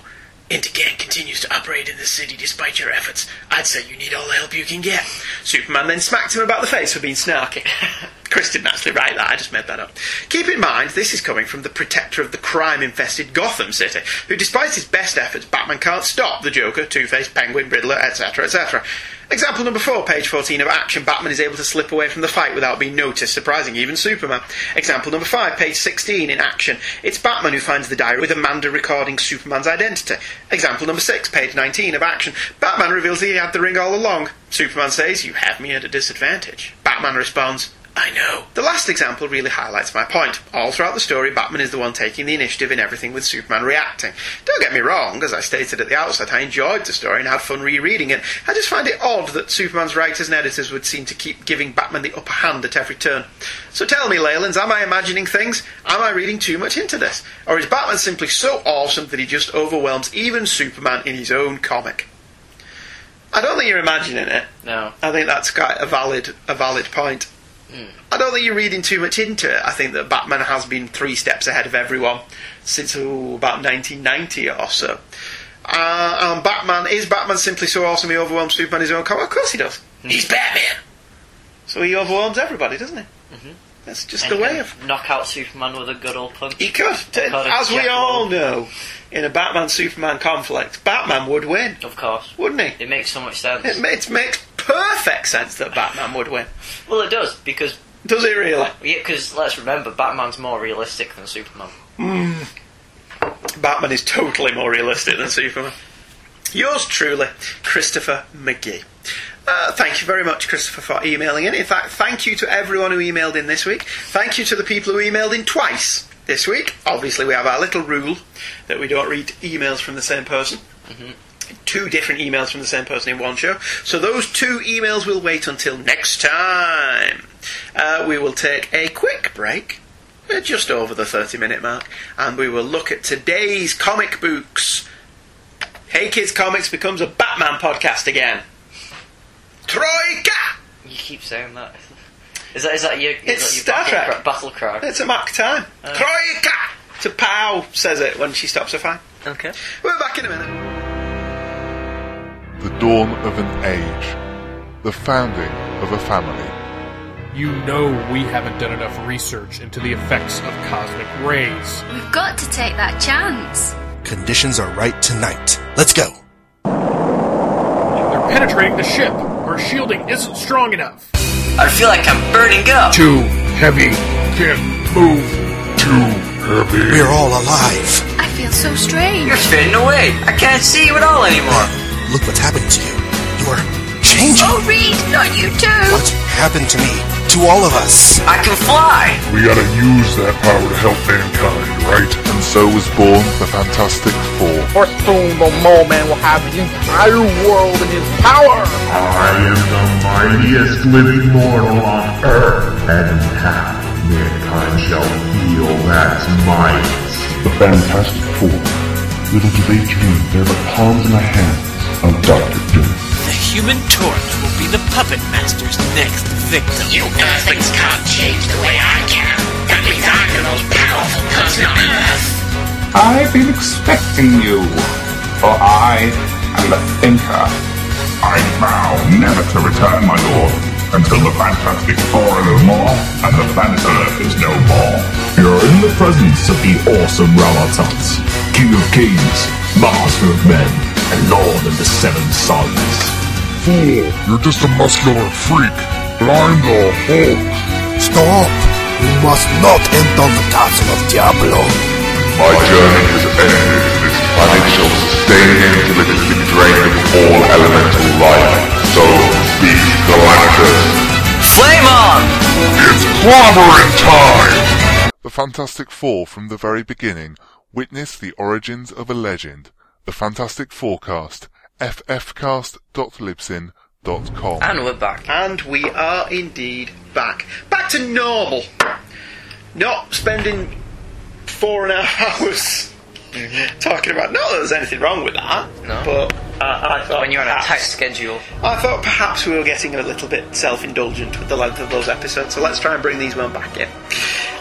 A: Intergang continues to operate in the city despite your efforts. I'd say you need all the help you can get. Superman then smacked him about the face for being snarky. Chris didn't actually write that, I just made that up. Keep in mind, this is coming from the protector of the crime infested Gotham City, who, despite his best efforts, Batman can't stop the Joker, Two Face, Penguin, Riddler, etc., etc. Example number 4, page 14 of Action Batman is able to slip away from the fight without being noticed, surprising even Superman. Example number 5, page 16 in Action. It's Batman who finds the diary with Amanda recording Superman's identity. Example number 6, page 19 of Action. Batman reveals he had the ring all along. Superman says, You have me at a disadvantage. Batman responds, I know. The last example really highlights my point. All throughout the story, Batman is the one taking the initiative in everything with Superman reacting. Don't get me wrong, as I stated at the outset, I enjoyed the story and had fun rereading it. I just find it odd that Superman's writers and editors would seem to keep giving Batman the upper hand at every turn. So tell me, Leylands, am I imagining things? Am I reading too much into this? Or is Batman simply so awesome that he just overwhelms even Superman in his own comic? I don't think you're imagining it.
B: No.
A: I think that's quite a valid a valid point. I don't think you're reading too much into it. I think that Batman has been three steps ahead of everyone since ooh, about 1990 or so. Uh, and Batman is Batman simply so awesome he overwhelms Superman in his own comic? Of course he does. He's Batman, so he overwhelms everybody, doesn't he? That's just
B: And
A: the way of.
B: knock out Superman with a good old punch.
A: He could,
B: Knock out a
A: as we all
B: Lowe.
A: know, in a Batman Superman conflict, Batman would win,
B: Of course.
A: wouldn't he?
B: It makes so much sense.
A: It, ma- it makes perfect sense that Batman would win.
B: Well, it does, because,
A: Does it really?
B: yeah, because let's remember, Batman's more realistic than Superman. Hmm.
A: Batman is totally more realistic than Superman. Yours truly, Christopher McGee. Uh, thank you very much, Christopher, for emailing in. In fact, thank you to everyone who emailed in this week. Thank you to the people who emailed in twice this week. Obviously, we have our little rule that we don't read emails from the same person. Two different emails from the same person in one show. So those two emails will wait until next time. Uh, we will take a quick break. We're just over the 30 minute mark. And we will look at today's comic books. Hey Kids Comics becomes a Batman podcast again. Troika!
B: You keep saying that. Is that, is that your, is
A: It's
B: that your
A: Star
B: battle,
A: Trek.
B: cry, battle cry?
A: It's a Mac time. Oh. Troika! To Pow says it when she stops her fan.
B: Okay.
A: We're back in a minute.
H: The dawn of an age. The founding of a family.
I: You know we haven't done enough research into the effects of cosmic rays.
J: We've got to take that chance.
K: Conditions are right tonight. Let's go.
I: They're penetrating the ship. Our shielding isn't strong enough.
B: I feel like I'm burning up.
I: Too heavy. Can't move.
H: Too heavy.
K: We're all alive.
J: I feel so strange.
B: You're fading away. I can't see you at all anymore.
K: Look what's happening to you. You're changing.
J: Oh, Reed, not you too.
K: What happened to me? To all of us.
B: I can fly.
H: We gotta use that power to help mankind, right? And so was born the Fantastic Four.
I: Or soon the mole man will have the entire world in his power.
L: I am the mightiest living mortal on earth, and half mankind shall feel that might.
H: The Fantastic Four. Little do they dream they're the palms in the hands of Doctor Doom.
M: The Human Torch will be the puppet master's next victim.
N: You Earthlings can't change the way I can. That means I'm the most powerful person on Earth.
L: I've been expecting you, for I am the thinker. I vow never to return, my lord, until the Fantastic Four are no more and the planet Earth is no more. You're in the presence of the awesome Rama-Tut, King of Kings, Master of Men, and Lord of the Seven Suns.
H: Fool, you're just a muscular freak, but I'm the Hulk.
K: Stop. You must not enter the castle of Diablo.
L: My journey has ended, this planet shall sustain me until it has been drained of all elemental life. So speaks Galactus.
M: Flame on!
L: It's clobbering time!
O: The Fantastic Four from the very beginning witness the origins of a legend. The Fantastic Fourcast. ffcast.libsyn.com.
B: And we're back.
A: And we are indeed back. Back to normal. Not spending four and a half hours talking about. Not that there's anything wrong with that.
B: No.
A: But uh, I thought
B: When you're on a
A: perhaps-
B: tight schedule.
A: I thought perhaps we were getting a little bit self-indulgent with the length of those episodes, so let's try and bring these one back in.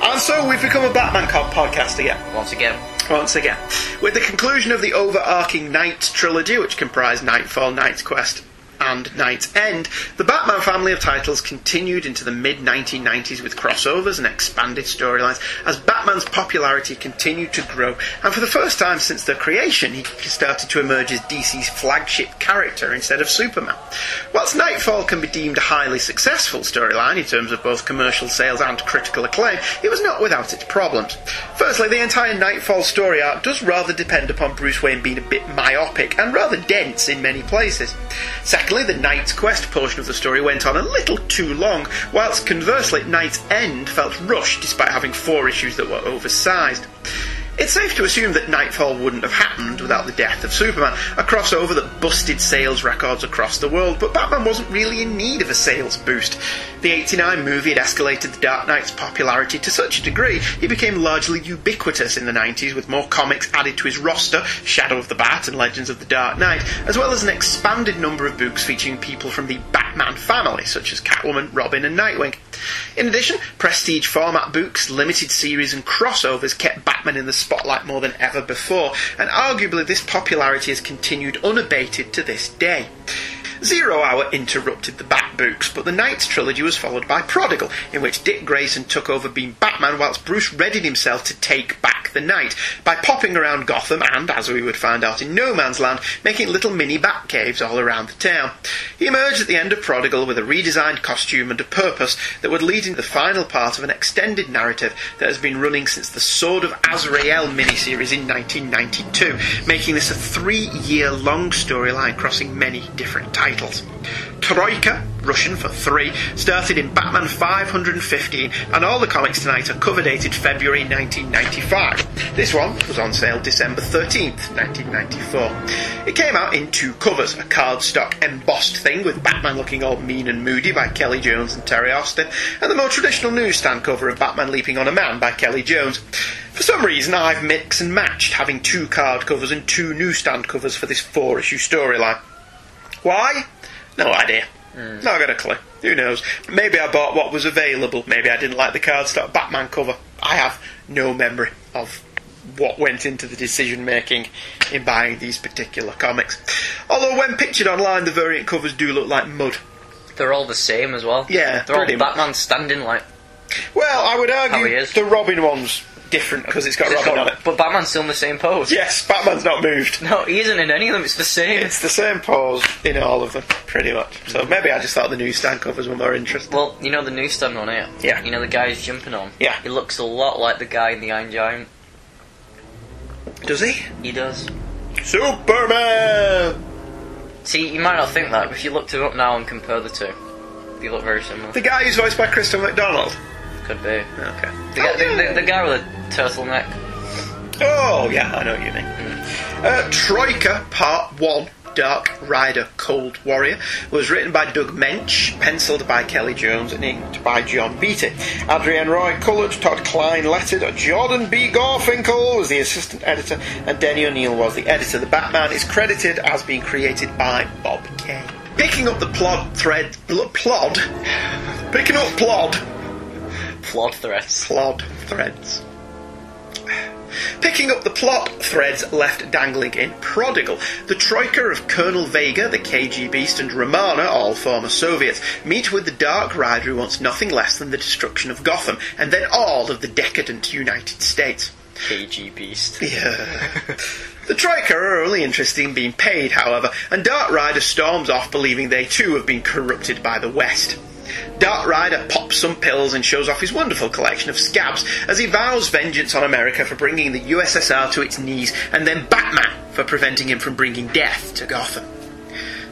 A: And so we've become a Batman Cop podcast again.
B: Once again.
A: Once again. With the conclusion of the overarching Knight trilogy, which comprised Knightfall, Knight's Quest, and Knight's End, the Batman family of titles continued into the mid 1990s with crossovers and expanded storylines as Batman's popularity continued to grow, and for the first time since their creation, he started to emerge as DC's flagship character instead of Superman. Whilst Knightfall can be deemed a highly successful storyline in terms of both commercial sales and critical acclaim, it was not without its problems. Firstly, the entire Knightfall story arc does rather depend upon Bruce Wayne being a bit myopic and rather dense in many places. Secondly, the Knight's Quest portion of the story went on a little too long, whilst conversely, Knight's End felt rushed despite having four issues that were oversized. It's safe to assume that Knightfall wouldn't have happened without the death of Superman, a crossover that busted sales records across the world, but Batman wasn't really in need of a sales boost. The 89 movie had escalated the Dark Knight's popularity to such a degree he became largely ubiquitous in the 90s with more comics added to his roster, Shadow of the Bat and Legends of the Dark Knight, as well as an expanded number of books featuring people from the Batman family, such as Catwoman, Robin and Nightwing. In addition, prestige format books, limited series and crossovers kept Batman in the spotlight more than ever before, and arguably this popularity has continued unabated to this day. Zero Hour interrupted the Bat books, but the Knight's trilogy was followed by Prodigal, in which Dick Grayson took over being Batman whilst Bruce readied himself to take back the night by popping around Gotham and, as we would find out in No Man's Land, making little mini Bat caves all around the town. He emerged at the end of Prodigal with a redesigned costume and a purpose that would lead into the final part of an extended narrative that has been running since the Sword of Azrael miniseries in 1992, making this a three year long storyline crossing many different titles. Troika, Russian for three, started in Batman 515, and all the comics tonight are cover dated February 1995. This one was on sale December 13th, 1994. It came out in two covers a cardstock embossed thing with Batman looking all mean and moody by Kelly Jones and Terry Austin, and the more traditional newsstand cover of Batman leaping on a man by Kelly Jones. For some reason, I've mixed and matched having two card covers and two newsstand covers for this four issue storyline. Why? No idea. Hmm. Not got a clue. Who knows? Maybe I bought what was available. Maybe I didn't like the cardstock Batman cover. I have no memory of what went into the decision making in buying these particular comics. Although when pictured online, the variant covers do look like mud.
B: They're all the same as well.
A: Yeah,
B: They're all. Batman standing like.
A: Well, I would argue the Robin one's different because it's got
B: got-
A: on it.
B: But Batman's still in the same pose.
A: Yes, Batman's not moved.
B: No, he isn't in any of them. It's the same.
A: It's the same pose in all of them, pretty much. So mm-hmm. maybe I just thought the newsstand covers were more interesting.
B: Well, you know the newsstand one here?
A: Yeah.
B: You know the guy who's jumping on?
A: Yeah.
B: He looks a lot like the guy in the Iron Giant.
A: Does he?
B: He does.
A: Superman!
B: See, you might not think that, but if you looked him up now and compare the two, they look very similar.
A: The guy who's voiced by Christopher McDonald.
B: Could be.
A: Okay.
B: The, guy, the, the, the guy with the turtleneck.
A: Oh, yeah, I know what you mean. Uh, Troika Part 1 Dark Rider Cold Warrior was written by Doug Moench, penciled by Kelly Jones, and inked by John Beatty. Adrienne Roy coloured, Todd Klein lettered, Jordan B. Gorfinkel was the assistant editor, and Denny O'Neil was the editor. The Batman is credited as being created by Bob Kane. Picking up the plot thread, bl- plod, picking up plod,
B: Flawed threats.
A: plod threads. Picking up the plot threads left dangling in Prodigal, the troika of Colonel Vega, the KG Beast, and Romana, all former Soviets, meet with the Dark Rider who wants nothing less than the destruction of Gotham, and then all of the decadent United States.
B: KG Beast.
A: Yeah. the Troika are only interested in being paid, however, and Dark Rider storms off believing they too have been corrupted by the West. Dark Rider pops some pills and shows off his wonderful collection of scabs as he vows vengeance on America for bringing the USSR to its knees, and then Batman for preventing him from bringing death to Gotham.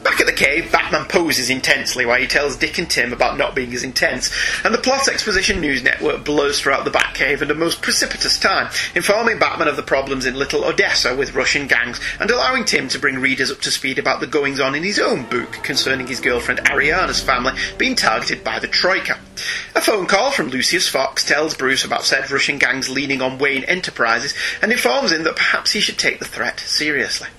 A: Back at the cave, Batman poses intensely while he tells Dick and Tim about not being as intense, and the Plot Exposition News Network blows throughout the Batcave at a most precipitous time, informing Batman of the problems in Little Odessa with Russian gangs, and allowing Tim to bring readers up to speed about the goings on in his own book concerning his girlfriend Ariana's family being targeted by the Troika. A phone call from Lucius Fox tells Bruce about said Russian gangs leaning on Wayne Enterprises and informs him that perhaps he should take the threat seriously.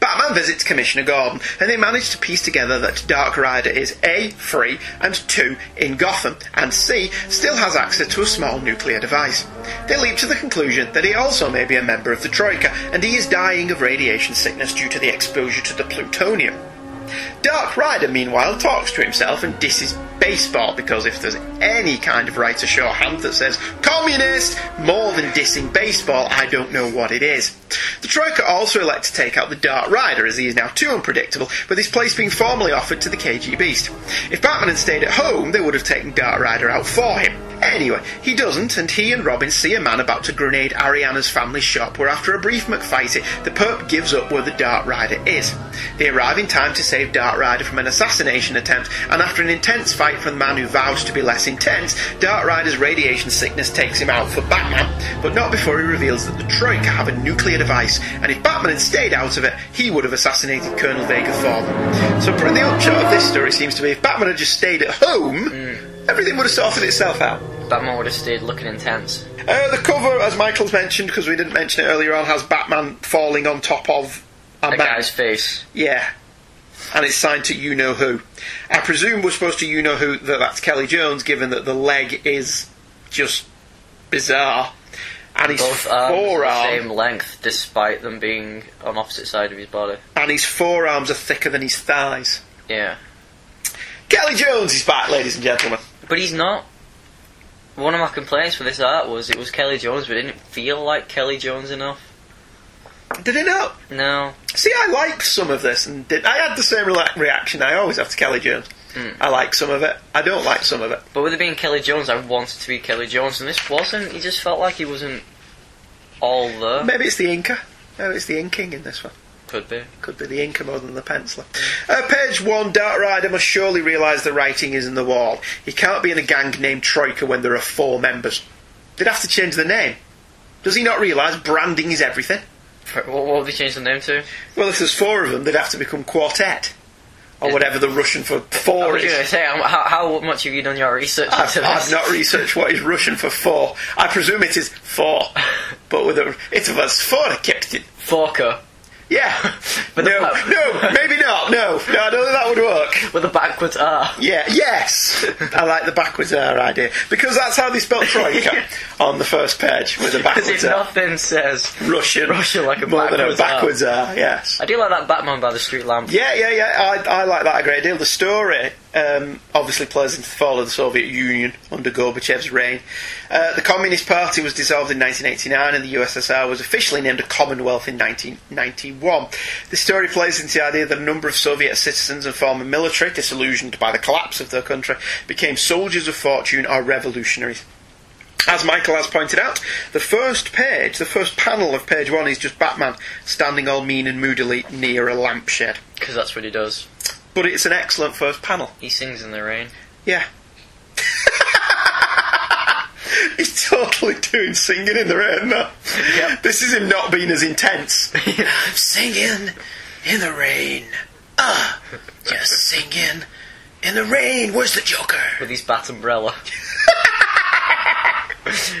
A: Batman visits Commissioner Gordon, and they manage to piece together that Dark Rider is A. free, and 2. in Gotham, and C. still has access to a small nuclear device. They leap to the conclusion that he also may be a member of the Troika, and he is dying of radiation sickness due to the exposure to the plutonium. Dark Rider, meanwhile, talks to himself and disses baseball because if there's any kind of writer shorthand that says communist more than dissing baseball, I don't know what it is. The Troika also elect to take out the Dark Rider as he is now too unpredictable, with his place being formally offered to the KG Beast. If Batman had stayed at home, they would have taken Dark Rider out for him. Anyway, he doesn't, and he and Robin see a man about to grenade Ariana's family shop, where after a brief McFighty, the perp gives up where the Dark Rider is. They arrive in time to save Dark Rider from an assassination attempt, and after an intense fight from the man who vows to be less intense, Dark Rider's radiation sickness takes him out for Batman, but not before he reveals that the Troika have a nuclear device, and if Batman had stayed out of it, he would have assassinated Colonel Vega for them. So the upshot of this story seems to be if Batman had just stayed at home, everything would have sorted itself out.
B: Batman would have stayed looking intense.
A: Uh, the cover, as Michael's mentioned, because we didn't mention it earlier on, has Batman falling on top of a,
B: A guy's face.
A: Yeah. And it's signed to you know who. I presume we're supposed to you know who that that's Kelly Jones, given that the leg is just bizarre. And his
B: Both arms are the same length, despite them being on opposite side of his body.
A: and his forearms are thicker than his thighs.
B: Yeah.
A: Kelly Jones is back, ladies and gentlemen.
B: But he's not. One of my complaints for this art was it was Kelly Jones, but it didn't feel like Kelly Jones enough.
A: Did it not?
B: No.
A: See, I liked some of this, and did, I had the same rela- reaction I always have to Kelly Jones.
B: Mm.
A: I like some of it. I don't like some of it.
B: But with it being Kelly Jones, I wanted to be Kelly Jones, and this wasn't. He just felt like he wasn't all there.
A: Maybe it's the inker. Maybe it's the inking in this one.
B: Could be.
A: Could be the inker more than the penciler. Uh, page one, Dark Rider must surely realise the writing is in the wall. He can't be in a gang named Troika when there are four members. They'd have to change the name. Does he not realise branding is everything?
B: What, what would they change the name to?
A: Well, if there's four of them, they'd have to become Quartet. Or whatever the Russian for
B: I
A: four
B: was
A: is.
B: going to say, um, how, how much have you done your research
A: I've, I've not researched what is Russian for four. I presume it is four. but with a. It was four, Captain.
B: Forker.
A: Yeah. But no, no, maybe not. No, no, I don't think that would work.
B: With the backwards R.
A: Yeah, yes. I like the backwards R idea. Because that's how they spell Troika on the first page with a
B: Because
A: backwards R.
B: nothing says
A: Russian.
B: Russian like a
A: More than a
B: backwards,
A: backwards
B: R.
A: R, yes.
B: I do like that Batman by the street lamp.
A: Yeah, yeah, yeah. I, I like that a great deal. The story um, obviously plays into the fall of the Soviet Union under Gorbachev's reign. Uh, the Communist Party was dissolved in 1989 and the USSR was officially named a Commonwealth in 1991. The story plays into the idea that a number of Soviet citizens and former military, disillusioned by the collapse of their country, became soldiers of fortune or revolutionaries. As Michael has pointed out, the first page, the first panel of page one is just Batman standing all mean and moodily near a lampshade.
B: Because that's what he does.
A: But it's an excellent first panel.
B: He sings in the rain.
A: Yeah. He's totally doing singing in the rain now. This is him not being as intense. I'm singing in the rain. Ah, just singing in the rain. Where's the Joker?
B: With his bat umbrella.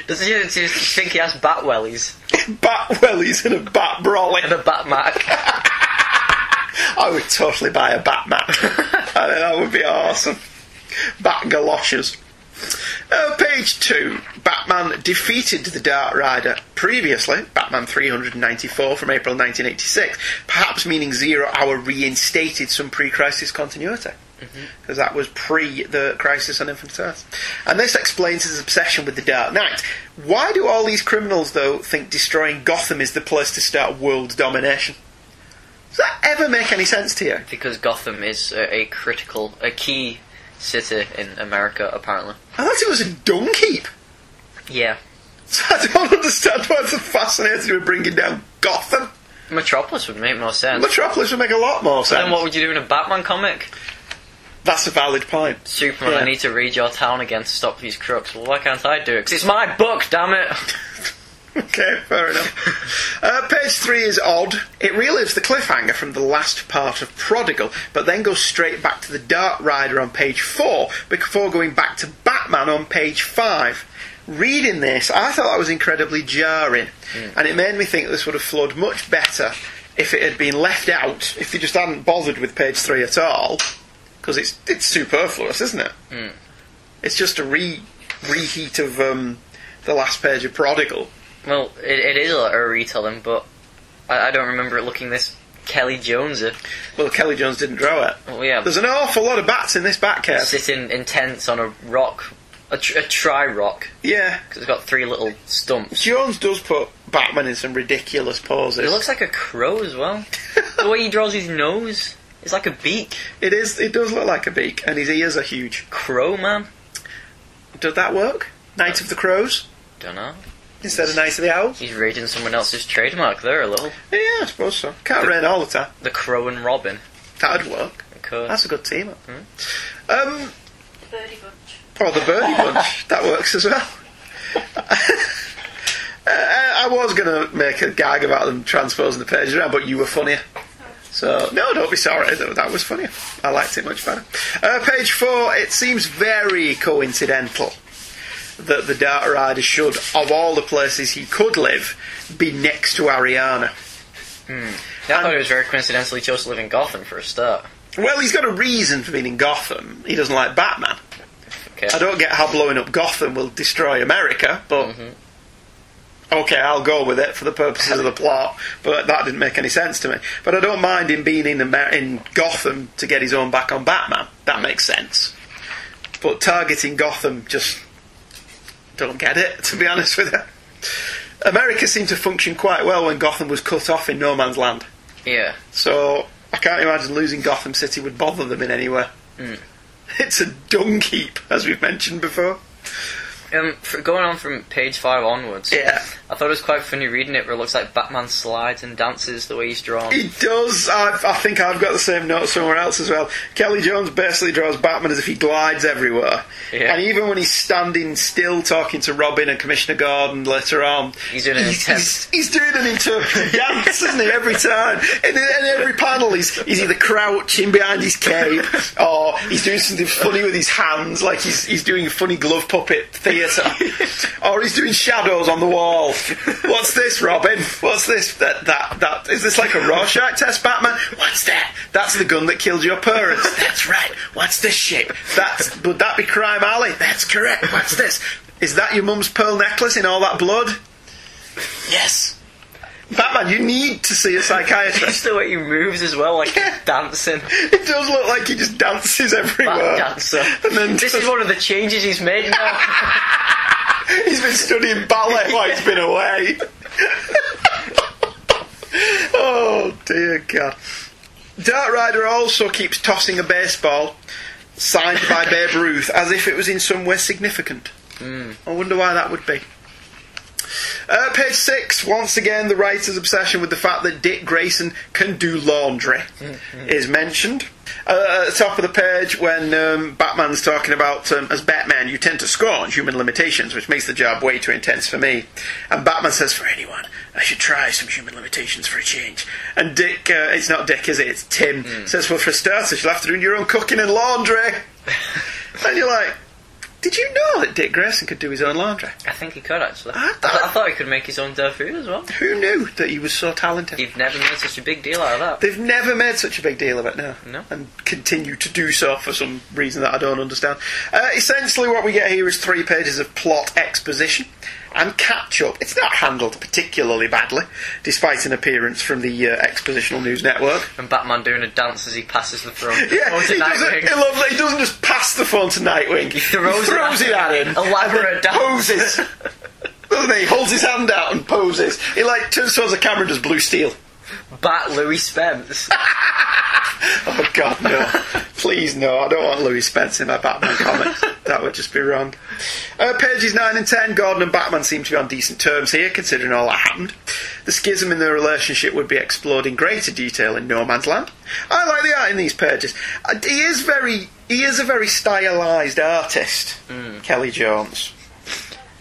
B: Doesn't he does he think he has bat wellies?
A: Bat wellies and a bat brolly.
B: And a bat mac.
A: I would totally buy a bat mat. I think that would be awesome. Bat galoshes. Uh, page 2. Batman defeated the Dark Rider previously, Batman 394 from April 1986, perhaps meaning Zero Hour reinstated some pre crisis continuity. Because that was pre the Crisis on Infinite Earth. And this explains his obsession with the Dark Knight. Why do all these criminals, though, think destroying Gotham is the place to start world domination? Does that ever make any sense to you?
B: Because Gotham is a, a critical, a key city in America, apparently.
A: I thought it was in Dunkheap.
B: Yeah.
A: So I don't understand why it's so fascinated with bringing down Gotham.
B: Metropolis would make more sense.
A: Metropolis would make a lot more
B: But
A: sense.
B: then what would you do in a Batman comic?
A: That's a valid point.
B: Superman,
A: Yeah.
B: I need to read your town again to stop these crooks. Well, why can't I do it? Because it's my book, damn it!
A: Okay, fair enough. Uh, page three is odd. It relives the cliffhanger from the last part of Prodigal, but then goes straight back to the Dark Rider on page four before going back to Batman on page five. Reading this, I thought that was incredibly jarring, and it made me think this would have flowed much better if it had been left out, if they just hadn't bothered with page three at all, because it's it's superfluous, isn't it?
B: Hmm.
A: It's just a re reheat of um, the last page of Prodigal.
B: Well, it, it is a, a retelling, but I, I don't remember it looking this Kelly Jonesy.
A: Well, Kelly Jones didn't draw it.
B: Oh yeah,
A: There's an awful lot of bats in this bat cave.
B: sitting in tents on a rock, a, tr- a tri rock,
A: Yeah,
B: because it's got three little stumps.
A: Jones does put Batman in some ridiculous poses.
B: It looks like a crow as well. the way he draws his nose is like a beak.
A: It is. It does look like a beak, and his ears are huge.
B: Crow man.
A: Does that work? Knight of the Crows
B: Don't know.
A: Instead of Night of the Owls.
B: He's raiding someone else's trademark there a little.
A: Yeah, I suppose so. Can't rain all the time.
B: The Crow and Robin.
A: That'd work.
B: It could.
A: That's a good team up.
B: Hmm.
A: Um, Oh, the Birdie Bunch. that works as well. Uh, I was going to make a gag about them transposing the pages around, but you were funnier. So, no, don't be sorry. That, that was funnier. I liked it much better. Uh, page four, it seems very coincidental that the Dark Rider should, of all the places he could live, be next to Ariana.
B: Hmm. I thought it was very coincidentally he chose to live in Gotham for a start.
A: Well, he's got a reason for being in Gotham. He doesn't like Batman.
B: Okay.
A: I don't get how blowing up Gotham will destroy America, but okay, I'll go with it for the purposes of the plot. But that didn't make any sense to me. But I don't mind him being in Amer- in Gotham to get his own back on Batman. That makes sense. But targeting Gotham just don't get it. To be honest with you, America seemed to function quite well when Gotham was cut off in no man's land.
B: Yeah.
A: So I can't imagine losing Gotham City would bother them in any way.
B: Mm.
A: It's a dung heap, as we've mentioned before.
B: Um, for going on from page five onwards,
A: Yeah.
B: I thought it was quite funny reading it where it looks like Batman slides and dances the way he's drawn.
A: He does. I, I think I've got the same note somewhere else as well. Kelly Jones basically draws Batman as if he glides everywhere.
B: Yeah.
A: And even when he's standing still talking to Robin and Commissioner Gordon later on,
B: He's doing an
A: he's, he's, he's doing an interpretive dance, isn't he, every time? In, in every panel, he's, he's either crouching behind his cape or he's doing something funny with his hands, like he's, he's doing a funny glove puppet theatre. or oh, he's doing shadows on the wall. What's this, Robin? What's this? That, that, that. Is this like a Rorschach test, Batman? What's that? That's the gun that killed your parents. That's right. What's this shape? That's, would that be Crime Alley? That's correct. What's this? Is that your mum's pearl necklace in all that blood? Yes. Batman, you need to see a psychiatrist.
B: Just the way he moves as well, like he's dancing.
A: It does look like he just dances everywhere.
B: Bat dancer.
A: And then
B: this is one of the changes he's made now.
A: He's been studying ballet while he's been away. oh dear God. Dark Rider also keeps tossing a baseball signed by Babe Ruth as if it was in some way significant.
B: Mm.
A: I wonder why that would be. Uh, page six, once again, the writer's obsession with the fact that Dick Grayson can do laundry is mentioned. Uh, at the top of the page, when um, Batman's talking about, um, as Batman, you tend to scorn human limitations, which makes the job way too intense for me. And Batman says, for anyone, I should try some human limitations for a change. And Dick, uh, it's not Dick, is it? It's Tim, says, well, for starters, you'll have to do your own cooking and laundry. and you're like, did you know that Dick Grayson could do his own laundry?
B: I think he could actually.
A: I
B: I, th- I thought he could make his own dare food as well.
A: Who knew that he was so talented?
B: You've never made such a big deal out of that.
A: They've never made such a big deal of it now.
B: No.
A: And continue to do so for some reason that I don't understand. Uh, essentially, what we get here is three pages of plot exposition and catch up. It's not handled particularly badly, despite an appearance from the uh, Expositional News Network.
B: And Batman doing a dance as he passes the throne.
A: Yeah,
B: to
A: he doesn't,
B: Nightwing.
A: I love that he doesn't just pass the phone to Nightwing. He
B: throws it at
A: it at him.
B: Elaborate
A: then poses. Doesn't he? He holds his hand out and poses. He like turns towards the camera and does blue steel.
B: Bat Louie Spence.
A: Oh God, no! Please, no! I don't want Louie Spence in my Batman comics. that would just be wrong. Uh, pages nine and ten. Gordon and Batman seem to be on decent terms here, considering all that happened. The schism in their relationship would be explored in greater detail in No Man's Land. I like the art in these pages. Uh, he is very, he is a very stylised artist, Kelly Jones.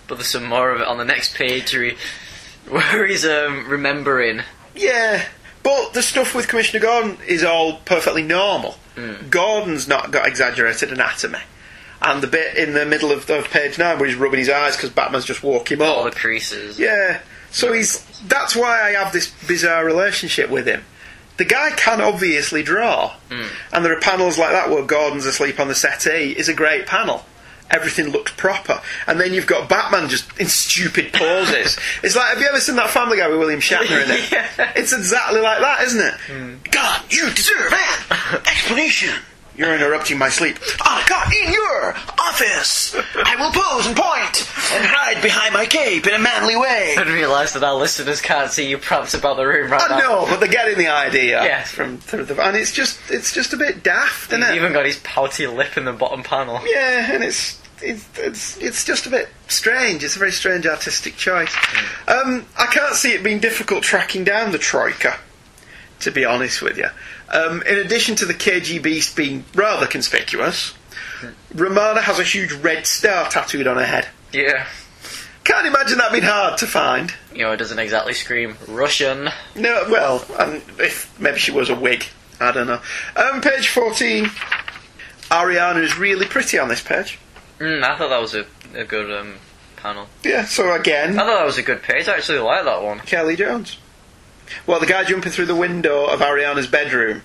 B: But there's some more of it on the next page where, where he's um, remembering.
A: Yeah, but the stuff with Commissioner Gordon is all perfectly normal. Hmm. Gordon's not got exaggerated anatomy. And the bit in the middle of, of page nine where he's rubbing his eyes because Batman's just woke him
B: All
A: up.
B: the creases.
A: Yeah, so he's. That's why I have this bizarre relationship with him. The guy can obviously draw, hmm. and there are panels like that where Gordon's asleep on the settee. is a great panel. Everything looks proper, and then you've got Batman just in stupid poses. it's like, have you ever seen that Family Guy with William Shatner in it? It's exactly like that, isn't it? Hmm. God, you deserve an explanation. You're interrupting my sleep. Oh God, in your office, I will pose and point and hide behind my cape in a manly way.
B: I realise that our listeners can't see you pranced about the room right
A: I
B: now.
A: know, but they're getting the idea.
B: Yeah.
A: From through the and it's just it's just a bit daft, isn't
B: He's
A: it?
B: even got his pouty lip in the bottom panel.
A: Yeah, and it's it's it's it's just a bit strange. It's a very strange artistic choice. Um, I can't see it being difficult tracking down the Troika. To be honest with you, um, in addition to the KG Beast being rather conspicuous, Romana has a huge red star tattooed on her head.
B: Yeah.
A: Can't imagine that being hard to find.
B: You know, it doesn't exactly scream Russian.
A: No, well, um, if maybe she was a wig, I don't know. Um, page fourteen. Ariana is really pretty on this page.
B: Mm, I thought that was a, a good um, panel.
A: Yeah, so again,
B: I thought that was a good page. I actually like that one.
A: Kelly Jones. Well, the guy jumping through the window of Ariana's bedroom,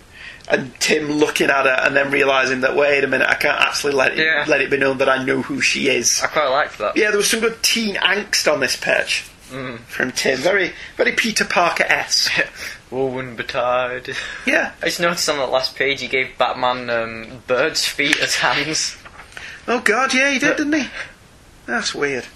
A: and Tim looking at her, and then realizing that wait a minute, I can't actually let it
B: Yeah.
A: let it be known that I know who she is.
B: I quite liked that.
A: Yeah, there was some good teen angst on this page
B: Mm.
A: from Tim. Very, very Peter Parker esque.
B: Woven betide.
A: Yeah.
B: I just noticed on that last page he gave Batman um, bird's feet as hands.
A: Oh God, yeah, he did, didn't he? That's weird.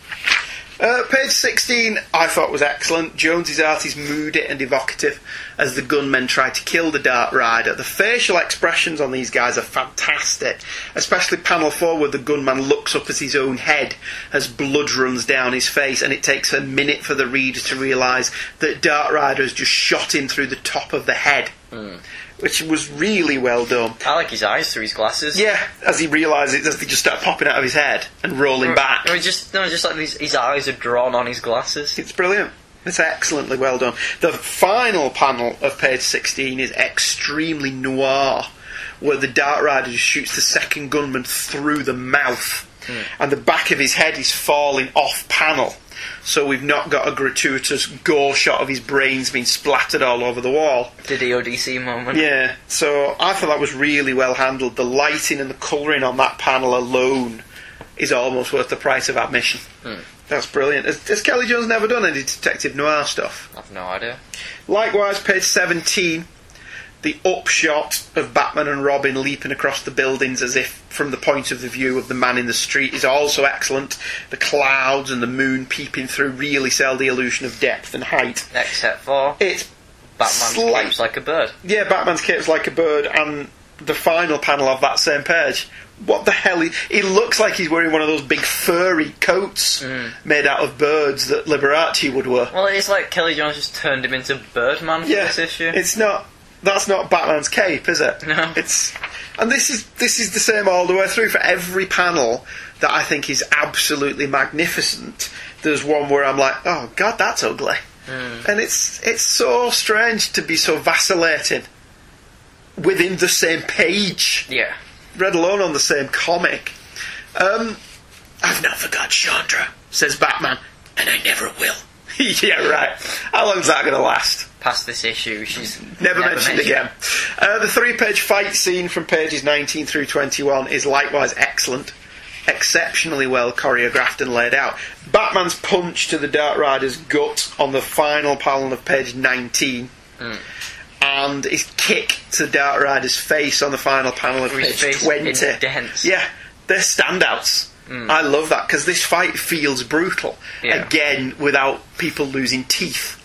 A: Uh, page 16, I thought was excellent. Jones's art is moody and evocative as the gunmen try to kill the Dark Rider. The facial expressions on these guys are fantastic, especially panel 4 where the gunman looks up at his own head as blood runs down his face, and it takes a minute for the reader to realise that Dark Rider has just shot him through the top of the head, which was really well done.
B: I like his eyes through his glasses.
A: Yeah, as he realises, as they just start popping out of his head and rolling back.
B: No, just no, just like his, his eyes are drawn on his glasses.
A: It's brilliant. It's excellently well done. The final panel of page 16 is extremely noir, where the Dark Rider just shoots the second gunman through the mouth, hmm. and the back of his head is falling off panel. So we've not got a gratuitous gore shot of his brains being splattered all over the wall.
B: The DODC moment.
A: Yeah, so I thought that was really well handled. The lighting and the colouring on that panel alone is almost worth the price of admission. Hmm. That's brilliant. Has, has Kelly Jones never done any detective noir stuff?
B: I've no idea.
A: Likewise, page 17, the upshot of Batman and Robin leaping across the buildings as if from the point of the view of the man in the street is also excellent. The clouds and the moon peeping through really sell the illusion of depth and height.
B: Except for
A: It's
B: Batman's
A: slight-
B: cape's like a bird.
A: yeah, Batman's cape's like a bird, and the final panel of that same page. What the hell? He, he looks like he's wearing one of those big furry coats mm. made out of birds that Liberace would wear.
B: Well, it's like Kelly Jones just turned him into Birdman for
A: Yeah,
B: this issue.
A: it's not. That's not Batman's cape, is it?
B: No.
A: It's and this is this is the same all the way through for every panel that I think is absolutely magnificent. There's one where I'm like, oh god, that's ugly, and it's it's so strange to be so vacillating within the same page
B: yeah.
A: let alone on the same comic. Um, I've not forgot Chandra, says Batman, and I never will. yeah, right. How long's that going to last?
B: Past this issue, she's
A: Never, mentioned, again. Uh, the three page fight scene from pages 19 through 21 is likewise excellent. Exceptionally well choreographed and laid out. Batman's punch to the Dark Rider's gut on the final panel of page 19. And his kick to Dark Rider's face on the final panel of page
B: face
A: 20.
B: indents.
A: Yeah, they're standouts. I love that because this fight feels brutal.
B: Yeah.
A: Again, without people losing teeth.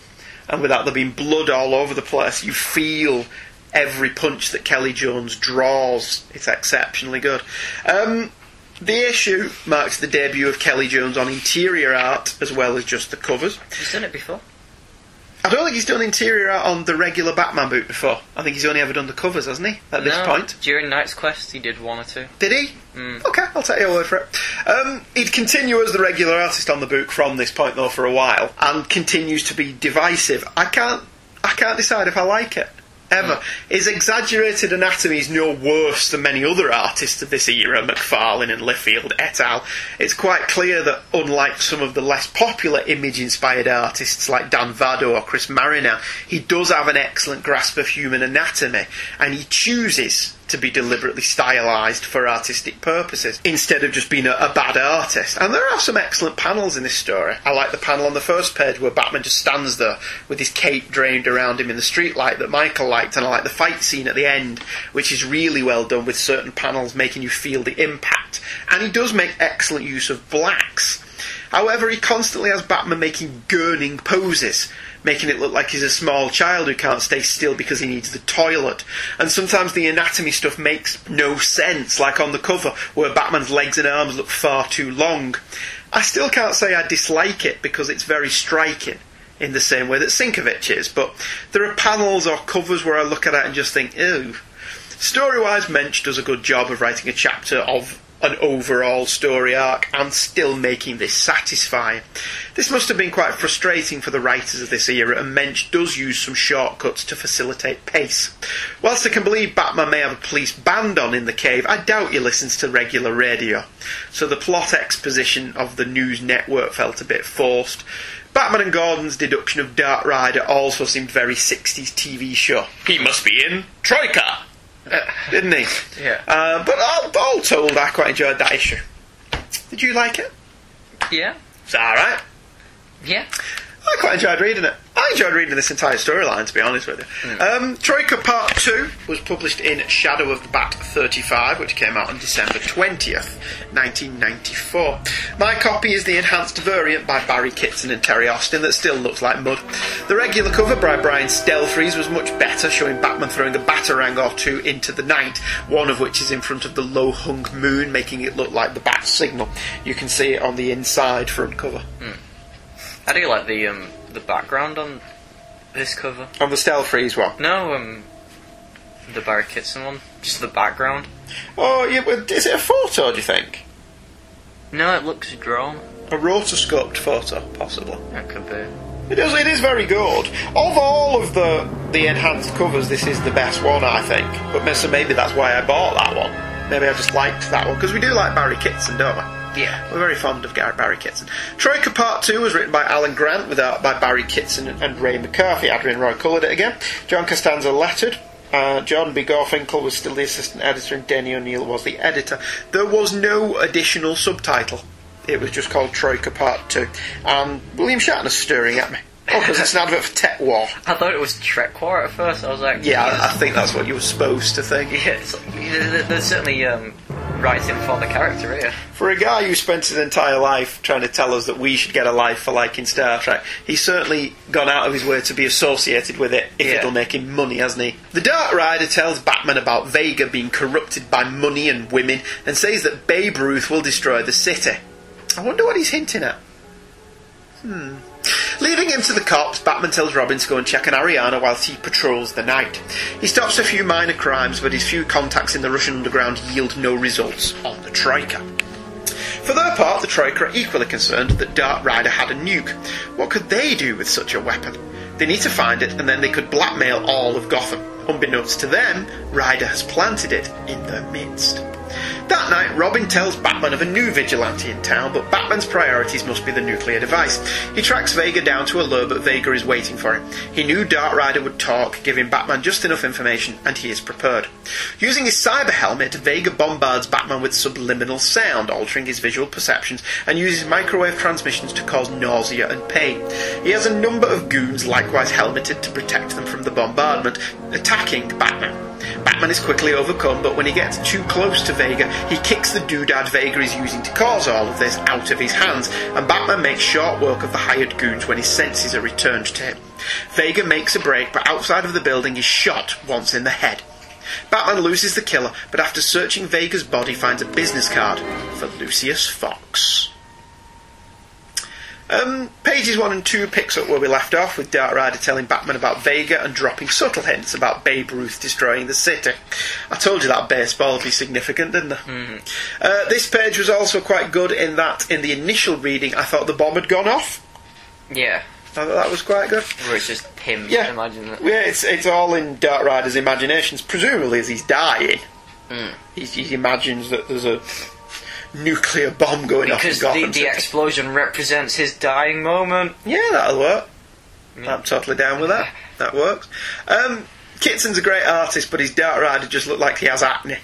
A: And without there being blood all over the place, you feel every punch that Kelly Jones draws. It's exceptionally good. Um, the issue marks the debut of Kelly Jones on interior art as well as just the covers.
B: He's done it before.
A: I don't think he's done interior art on the regular Batman boot before. I think he's only ever done the covers, hasn't he? At this
B: No,
A: point.
B: During Knight's Quest, he did one or two.
A: Did he?
B: Mm.
A: Okay, I'll take your word for it. Um, he'd continue as the regular artist on the book from this point though for a while, and continues to be divisive. I can't, I can't decide if I like it ever. His exaggerated anatomy is no worse than many other artists of this era, McFarlane and Liefeld et al. It's quite clear that unlike some of the less popular image-inspired artists like Dan Vado or Chris Mariner, he does have an excellent grasp of human anatomy, and he chooses to be deliberately stylised for artistic purposes instead of just being a, a bad artist. And there are some excellent panels in this story. I like the panel on the first page where Batman just stands there with his cape drained around him in the streetlight that Michael liked, and I like the fight scene at the end, which is really well done with certain panels making you feel the impact. And he does make excellent use of blacks. However, he constantly has Batman making gurning poses, making it look like he's a small child who can't stay still because he needs the toilet. And sometimes the anatomy stuff makes no sense, like on the cover, where Batman's legs and arms look far too long. I still can't say I dislike it because it's very striking. In the same way that Sienkiewicz is, but there are panels or covers where I look at it and just think, ew. Story wise, Moench does a good job of writing a chapter of an overall story arc and still making this satisfying. This must have been quite frustrating for the writers of this era, and Moench does use some shortcuts to facilitate pace. Whilst I can believe Batman may have a police band on in the cave, I doubt he listens to regular radio. So the plot exposition of the news network felt a bit forced. Batman and Gordon's deduction of Dark Rider also seemed very 60s TV show. He must be in Troika! Uh, didn't he?
B: Yeah.
A: Uh, but all, all told, I quite enjoyed that issue. Did you like it?
B: Yeah.
A: It's alright.
B: Yeah.
A: I quite enjoyed reading it. I enjoyed reading this entire storyline, to be honest with you. Um, Troika Part 2 was published in Shadow of the Bat 35, which came out on December 20th, 1994. My copy is the enhanced variant by Barry Kitson and Terry Austin that still looks like mud. The regular cover by Brian Stelfreeze was much better, showing Batman throwing a batarang or two into the night, one of which is in front of the low hung moon, making it look like the bat signal. You can see it on the inside front cover.
B: I do you like the um the background on this cover.
A: On the Stelfreeze one.
B: No, um, the Barry Kitson one. Just the background.
A: Oh, yeah, but is it a photo, do you think?
B: No, it looks drawn.
A: A rotoscoped photo, possibly.
B: That could be.
A: It is, it is very good. Of all of the the enhanced covers, this is the best one, I think. But so maybe that's why I bought that one. Maybe I just liked that one because we do like Barry Kitson, don't we?
B: Yeah.
A: We're very fond of Barry Kitson. Troika Part 2 was written by Alan Grant with art by Barry Kitson and Ray McCarthy. Adrienne Roy coloured it again. John Costanza lettered. Uh, John B. Gorfinkel was still the assistant editor and Denny O'Neil was the editor. There was no additional subtitle. It was just called Troika Part 2. And William Shatner's stirring at me. Oh, because it's an advert for TekWar.
B: I thought it was Trek War at first. I was like,
A: Yeah, I, I think that's what you were supposed to think.
B: Yeah, it's, there's certainly um, writing for the character here.
A: For a guy who spent his entire life trying to tell us that we should get a life for liking Star Trek, he's certainly gone out of his way to be associated with it if
B: Yeah.
A: it'll make him money, hasn't he? The Dark Rider tells Batman about Vega being corrupted by money and women and says that Babe Ruth will destroy the city. I wonder what he's hinting at. Hmm. Leaving him to the cops, Batman tells Robin to go and check on Ariana whilst he patrols the night. He stops a few minor crimes, but his few contacts in the Russian underground yield no results on the Troika. For their part, the Troika are equally concerned that Dark Rider had a nuke. What could they do with such a weapon? They need to find it, and then they could blackmail all of Gotham. Unbeknownst to them, Ryder has planted it in their midst. That night, Robin tells Batman of a new vigilante in town, but Batman's priorities must be the nuclear device. He tracks Vega down to a lure, but Vega is waiting for him. He knew Dark Rider would talk, giving Batman just enough information, and he is prepared. Using his cyber helmet, Vega bombards Batman with subliminal sound, altering his visual perceptions, and uses microwave transmissions to cause nausea and pain. He has a number of goons likewise helmeted to protect them from the bombardment, attacking Batman. Batman is quickly overcome, but when he gets too close to Vega, he kicks the doodad Vega is using to cause all of this out of his hands, and Batman makes short work of the hired goons when his senses are returned to him. Vega makes a break, but outside of the building is shot once in the head. Batman loses the killer, but after searching Vega's body, finds a business card for Lucius Fox. Um, pages 1 and 2 picks up where we left off, with Dark Rider telling Batman about Vega and dropping subtle hints about Babe Ruth destroying the city. I told you that baseball would be significant, didn't I? Uh, this page was also quite good in that, in the initial reading, I thought the bomb had gone off.
B: Yeah.
A: I thought that was quite good.
B: Where it's just him.
A: Yeah.
B: Imagine that.
A: Yeah, it's, it's all in Dark Rider's imaginations, presumably as he's dying.
B: Mm.
A: He, he imagines that there's a nuclear bomb going off in
B: Because
A: Gotham
B: the, the explosion represents his dying moment.
A: Yeah, that'll work. I'm totally down with that. That works. Um, Kitson's a great artist, but his Dark Rider just looked like he has acne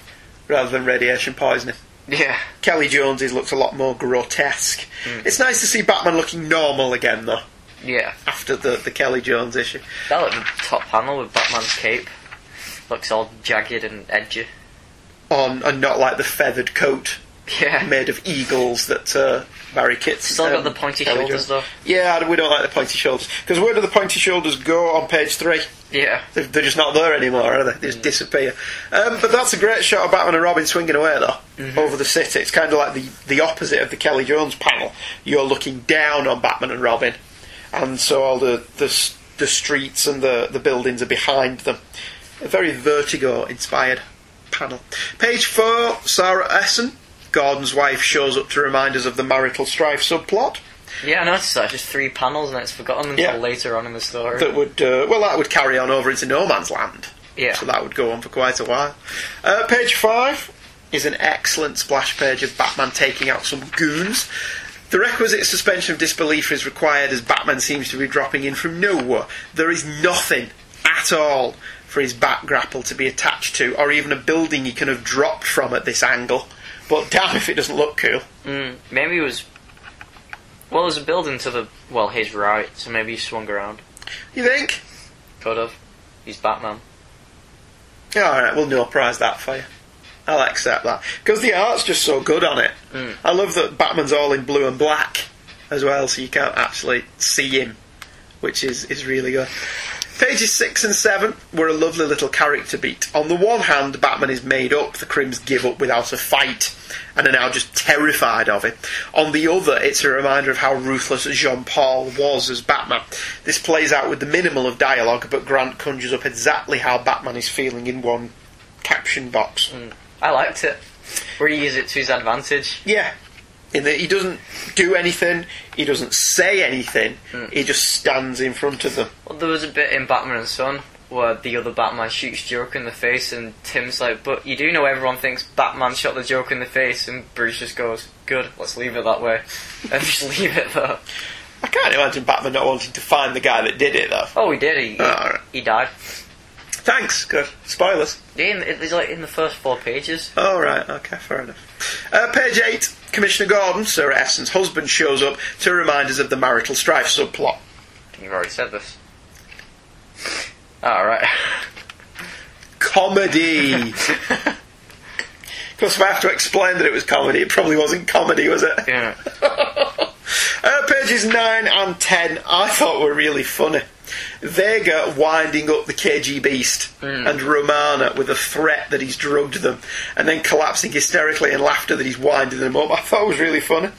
A: rather than radiation poisoning.
B: Yeah.
A: Kelly Jones's looks a lot more grotesque. It's nice to see Batman looking normal again, though,
B: Yeah.
A: after the, the Kelly Jones issue.
B: That looked the top panel with Batman's cape. Looks all jagged and edgy.
A: On and not like the feathered coat
B: Yeah.
A: made of eagles that uh, Barry Kitson.
B: Still got
A: um,
B: the pointy
A: Kelly
B: shoulders though.
A: Yeah, we don't like the pointy shoulders because where do the pointy shoulders go on page three?
B: Yeah.
A: They're, they're just not there anymore, are they? They just disappear. Um, but that's a great shot of Batman and Robin swinging away, though,
B: Mhm.
A: over the city. It's kind of like the, the opposite of the Kelly Jones panel. You're looking down on Batman and Robin, and so all the the, the streets and the, the buildings are behind them. A very Vertigo inspired panel. Page four, Sarah Essen. Gordon's wife shows up to remind us of the marital strife subplot.
B: Yeah, I noticed that. Just three panels and it's forgotten until
A: Yeah.
B: later on in the story.
A: that would uh, well that would carry on over into no man's land
B: Yeah.
A: so that would go on for quite a while uh, page 5 is an excellent splash page of batman taking out some goons the requisite suspension of disbelief is required as batman seems to be dropping in from nowhere there is nothing at all for his bat grapple to be attached to or even a building he can have dropped from at this angle but damn if it doesn't look cool
B: Mm, maybe it was. Well, there's a building to the. Well, his right, so maybe he swung around.
A: you think
B: Could have. He's Batman.
A: Yeah, alright, we'll no prize that for you. I'll accept that. Because the art's just so good on it.
B: Mm.
A: I love that Batman's all in blue and black as well, so you can't actually see him, which is, is really good. Pages 6 and 7 were a lovely little character beat. On the one hand, Batman is made up, the Crims give up without a fight, and are now just terrified of him. On the other, it's a reminder of how ruthless Jean Paul was as Batman. This plays out with the minimal of dialogue, but Grant conjures up exactly how Batman is feeling in one caption box.
B: Mm. I liked it. Where he used it to his advantage.
A: Yeah. In that he doesn't do anything, he doesn't say anything, hmm. he just stands in front of them.
B: Well, there was a bit in Batman and Son where the other Batman shoots Joker in the face, and Tim's like, "But you do know everyone thinks Batman shot the Joker in the face," and Bruce just goes, "Good, let's leave it that way," and just leave it there.
A: I can't imagine Batman not wanting to find the guy that did it, though.
B: Oh, he did. He
A: Oh, alright.
B: he died.
A: Thanks, good. Spoilers.
B: Yeah, in- it was like in the first four pages.
A: Oh, right. okay, fair enough. Uh, page 8, Commissioner Gordon, Sarah Essen's husband, shows up to remind us of the marital strife subplot.
B: You've already said this. All right.
A: Comedy! of course, if I have to explain that it was comedy, it probably wasn't comedy, was it?
B: Yeah.
A: Uh, pages 9 and 10 I thought were really funny. Vega winding up the KG Beast
B: Mm.
A: and Romana with a threat that he's drugged them and then collapsing hysterically in laughter that he's winding them up. I thought was really funny.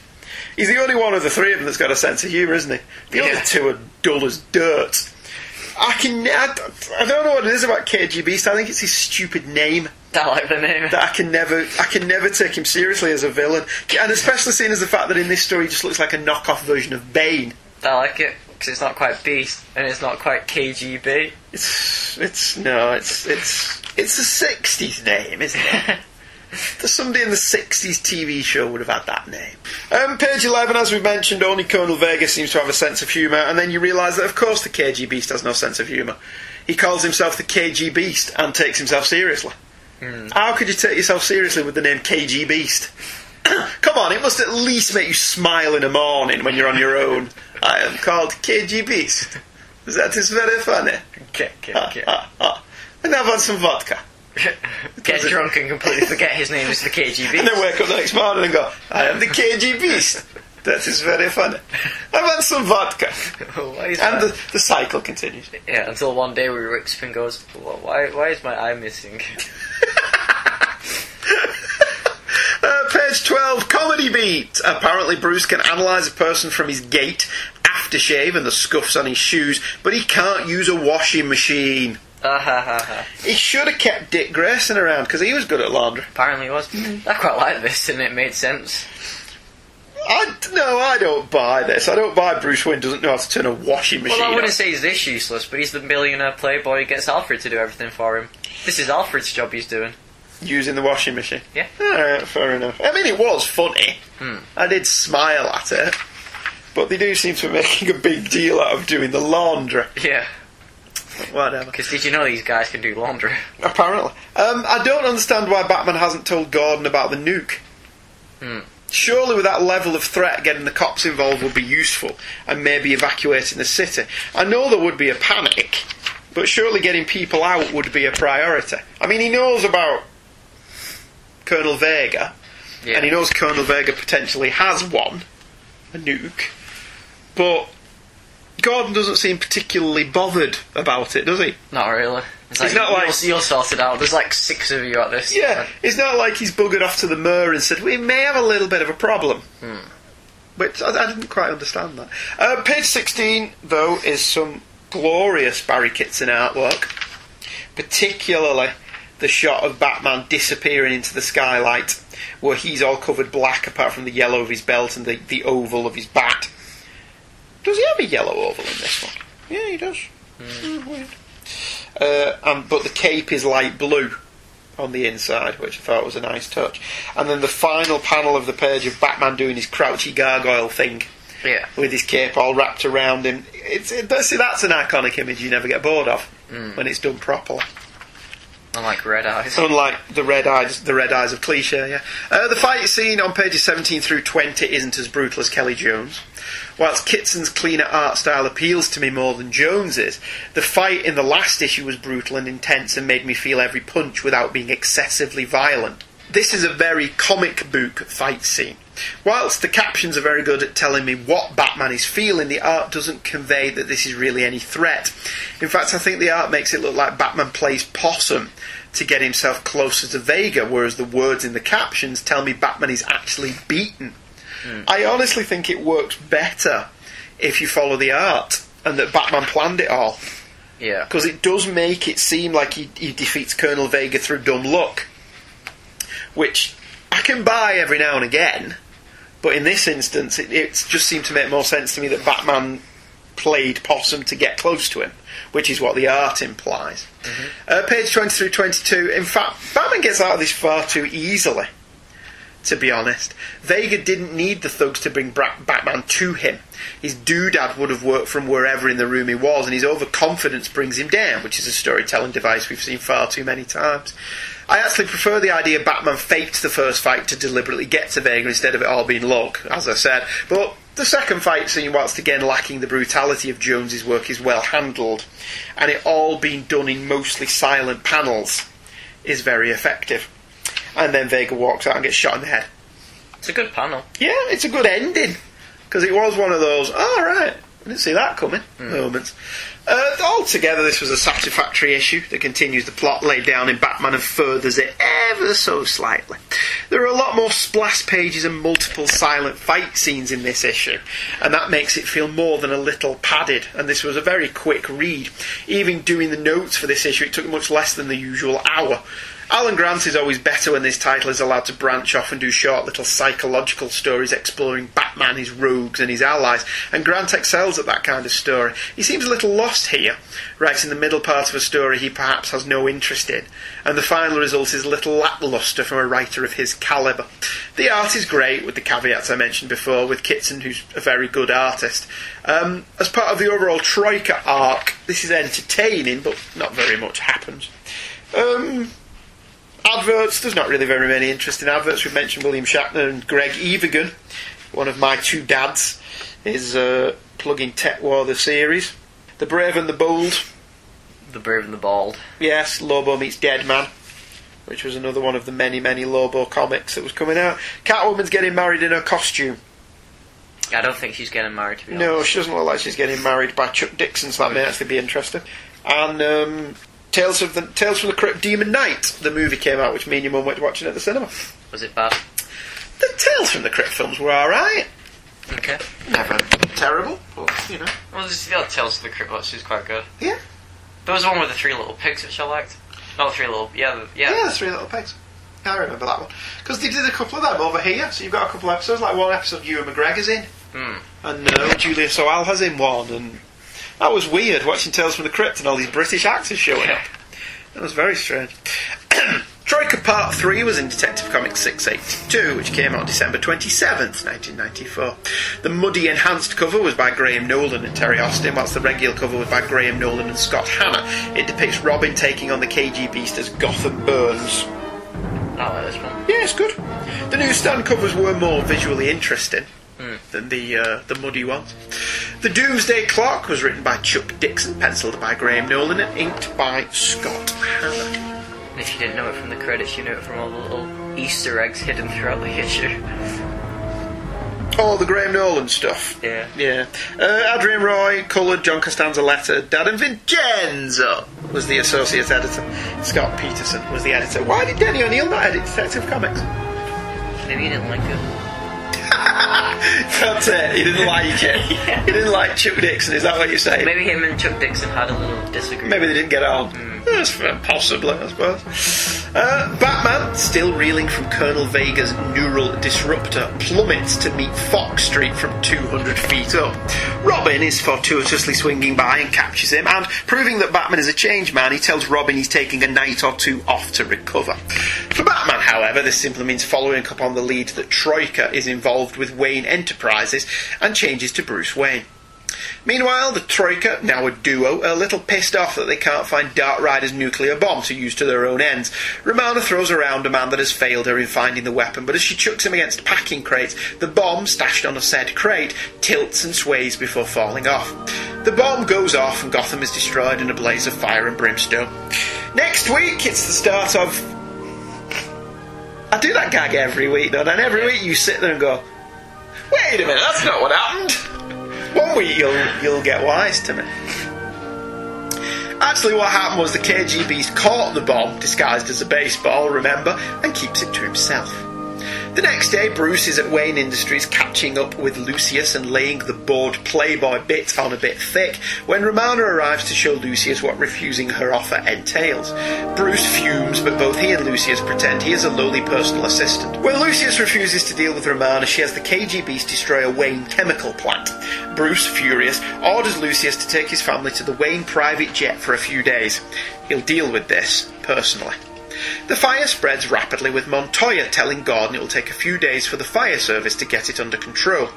A: He's the only one of the three of them that's got a sense of humour, isn't he? The
B: Yeah.
A: other two are dull as dirt. I can. I, I don't know what it is about KG Beast. I think it's his stupid name
B: I like the name.
A: that I can never I can never take him seriously as a villain, and especially seeing as the fact that in this story he just looks like a knockoff version of Bane.
B: I like it because it's not quite Beast and it's not quite KGB.
A: It's it's no, it's it's it's a '60s name, isn't it? Somebody in the 60s TV show would have had that name. Um, page 11, as we mentioned, only Colonel Vega seems to have a sense of humour, and then you realise that, of course, the KG Beast has no sense of humour. He calls himself the KG Beast and takes himself seriously. How could you take yourself seriously with the name KG Beast? Come on, it must at least make you smile in the morning when you're on your own. I am called KG Beast. That is very funny.
B: Okay, okay,
A: Ah,
B: okay.
A: ah, ah. And have on some vodka.
B: Get drunk and completely forget his name is the KGB.
A: And then wake up the next morning and go, I am the KG Beast. That is very funny. I want some vodka. And the, the cycle continues.
B: Yeah, until one day where Rick Spin goes, "Wh- why, why is my eye missing?
A: Uh, page 12, comedy beat. Apparently, Bruce can analyse a person from his gait, aftershave, and the scuffs on his shoes, but he can't use a washing machine.
B: Ah ha ha ha.
A: He should have kept Dick Grayson around because he was good at laundry.
B: Apparently it was. I quite like this, and it made sense.
A: I no, I don't buy this. I don't buy Bruce Wayne doesn't know how to turn a washing machine.
B: Well, I wouldn't
A: on.
B: say he's this useless, but he's the billionaire playboy who gets Alfred to do everything for him. This is Alfred's job he's doing.
A: using the washing machine.
B: Yeah.
A: Alright, fair enough. I mean, it was funny.
B: Hmm.
A: I did smile at it. But they do seem to be making a big deal out of doing the laundry.
B: Yeah.
A: Whatever.
B: Because did you know these guys can do laundry?
A: Apparently. Um, I don't understand why Batman hasn't told Gordon about the nuke.
B: Hmm.
A: Surely, with that level of threat, getting the cops involved would be useful, and maybe evacuating the city. I know there would be a panic, but surely getting people out would be a priority. I mean, he knows about Colonel Vega,
B: Yeah.
A: and he knows Colonel Vega potentially has one, a nuke, but Gordon doesn't seem particularly bothered about it, does he?
B: Not really. It's
A: He's not like-
B: you'll, you'll sort it out. There's like six of you at this.
A: Yeah, it's not like he's buggered off to the Mer and said, we may have a little bit of a problem.
B: Hmm.
A: Which I, I didn't quite understand that. Uh, page 16, though, is some glorious Barry Kitson artwork. Particularly the shot of Batman disappearing into the skylight, where he's all covered black apart from the yellow of his belt and the, the oval of his bat. Does he have a yellow oval in this one? Yeah, he does. Oh, weird. Uh, um, but the cape is light blue on the inside, which I thought was a nice touch. And then the final panel of the page of Batman doing his crouchy gargoyle thing
B: Yeah.
A: with his cape all wrapped around him. It's it, see that's an iconic image you never get bored of
B: Mm.
A: when it's done properly.
B: Unlike Red Eyes.
A: Unlike the red eyes, the red eyes of cliche. Yeah. Uh, the fight scene on pages 17 through 20 isn't as brutal as Kelly Jones. Whilst Kitson's cleaner art style appeals to me more than Jones's, the fight in the last issue was brutal and intense and made me feel every punch without being excessively violent. This is a very comic book fight scene. Whilst the captions are very good at telling me what Batman is feeling, the art doesn't convey that this is really any threat. In fact, I think the art makes it look like Batman plays possum to get himself closer to Vega, whereas the words in the captions tell me Batman is actually beaten. Hmm. I honestly think it works better if you follow the art and that Batman planned it all.
B: Yeah.
A: Because it does make it seem like he, he defeats Colonel Vega through dumb luck. Which I can buy every now and again, but in this instance, it, it just seemed to make more sense to me that Batman played possum to get close to him, which is what the art implies. Uh, page 20 through 22. In fact, Batman gets out of this far too easily, to be honest. Vega didn't need the thugs to bring Bra- Batman to him. His doodad would have worked from wherever in the room he was, and his overconfidence brings him down, which is a storytelling device we've seen far too many times. I actually prefer the idea Batman faked the first fight to deliberately get to Vega instead of it all being luck, as I said. But the second fight scene, whilst again lacking the brutality of Jones's work, is well handled, and it all being done in mostly silent panels is very effective. And then Vega walks out and gets shot in the head.
B: It's a good panel.
A: Yeah, it's a good ending because it was one of those. Oh right, I didn't see that coming. Hmm. Moments. Uh, altogether, this was a satisfactory issue that continues the plot laid down in Batman and furthers it ever so slightly. There are a lot more splash pages and multiple silent fight scenes in this issue, and that makes it feel more than a little padded. And this was a very quick read. Even doing the notes for this issue, it took much less than the usual hour. Alan Grant is always better when this title is allowed to branch off and do short little psychological stories exploring Batman, his rogues, and his allies, and Grant excels at that kind of story. He seems a little lost here, in the middle part of a story he perhaps has no interest in, and the final result is a little lacklustre from a writer of his calibre. The art is great, with the caveats I mentioned before, with Kitson, who's a very good artist. Um, as part of the overall Troika arc, this is entertaining, but not very much happens. Um, adverts, there's not really very many interesting adverts. We've mentioned William Shatner and Greg Evigan, one of my two dads, is uh, plugging TekWar the series. The Brave and the Bold,
B: The Brave and the Bald.
A: yes, Lobo meets Deadman. which was another one of the many, many Lobo comics that was coming out. Catwoman's getting married in her costume.
B: I don't think she's getting married to be
A: No,
B: honest.
A: she doesn't look like she's getting married by Chuck Dixon, so that may actually be interesting. And um, Tales of the Tales from the Crypt Demon Knight, the movie came out, which me and your mum went watching at the cinema.
B: Was it bad?
A: The Tales from the Crypt films were alright.
B: Okay.
A: Never terrible, but you know.
B: Well, this the other Tales of the Crypt watch is quite good.
A: Yeah.
B: There was one with the three little pigs which I liked. Not the three little, yeah, the, yeah.
A: Yeah, the Three Little Pigs. I remember that one. Because they did a couple of them over here, so you've got a couple of episodes, like one episode Ewan McGregor's in,
B: Hmm.
A: and uh, Julia Sawalha's in one, and that was weird watching Tales from the Crypt and all these British actors showing up. That was very strange. Troika Part 3 was in Detective Comics 682, which came out December 27th, 1994. The muddy enhanced cover was by Graham Nolan and Terry Austin, whilst the regular cover was by Graham Nolan and Scott Hanna. It depicts Robin taking on the KG Beast as Gotham Burns.
B: Oh, I like this one.
A: Yeah, it's good. The newsstand covers were more visually interesting
B: Hmm.
A: than the uh, the muddy ones. The Doomsday Clock was written by Chuck Dixon, penciled by Graham Nolan, and inked by Scott Hanna.
B: And if you didn't know it from the credits, you know it from all the little Easter eggs hidden throughout the issue.
A: Oh, the Graham Nolan stuff.
B: Yeah.
A: Yeah. Uh, Adrienne Roy, coloured, John Costanza letter, Darren Vincenzo was the associate editor. Scott Peterson was the editor. Why did Denny O'Neil not edit Detective Comics?
B: Maybe he didn't like it.
A: That's it. He didn't like it. He didn't like Chuck Dixon. Is that what you're saying?
B: Maybe him and Chuck Dixon had a little disagreement.
A: Maybe they didn't get on. That's fair, possibly, I suppose. Uh, Batman, still reeling from Colonel Vega's neural disruptor, plummets to meet Fox Street from 200 feet up. Robin is fortuitously swinging by and captures him, and proving that Batman is a changed man, he tells Robin he's taking a night or two off to recover. For Batman, however, this simply means following up on the lead that Troika is involved with Wayne Enterprises and changes to Bruce Wayne. Meanwhile, the Troika, now a duo, are a little pissed off that they can't find Dark Rider's nuclear bomb to use to their own ends. Romana throws around a man that has failed her in finding the weapon, but as she chucks him against packing crates, the bomb, stashed on a said crate, tilts and sways before falling off. The bomb goes off and Gotham is destroyed in a blaze of fire and brimstone. Next week, it's the start of. I do that gag every week, though, and every week you sit there and go, wait a minute, that's not what happened. One week you'll you'll get wise to me. Actually, what happened was the KGB's caught the bomb disguised as a baseball, remember, and keeps it to himself. The next day, Bruce is at Wayne Industries catching up with Lucius and laying the bored Playboy bit on a bit thick when Romana arrives to show Lucius what refusing her offer entails. Bruce fumes, but both he and Lucius pretend he is a lowly personal assistant. When Lucius refuses to deal with Romana, she has the KGBs destroy a Wayne chemical plant. Bruce, furious, orders Lucius to take his family to the Wayne private jet for a few days. He'll deal with this personally. The fire spreads rapidly with Montoya telling Gordon it will take a few days for the fire service to get it under control.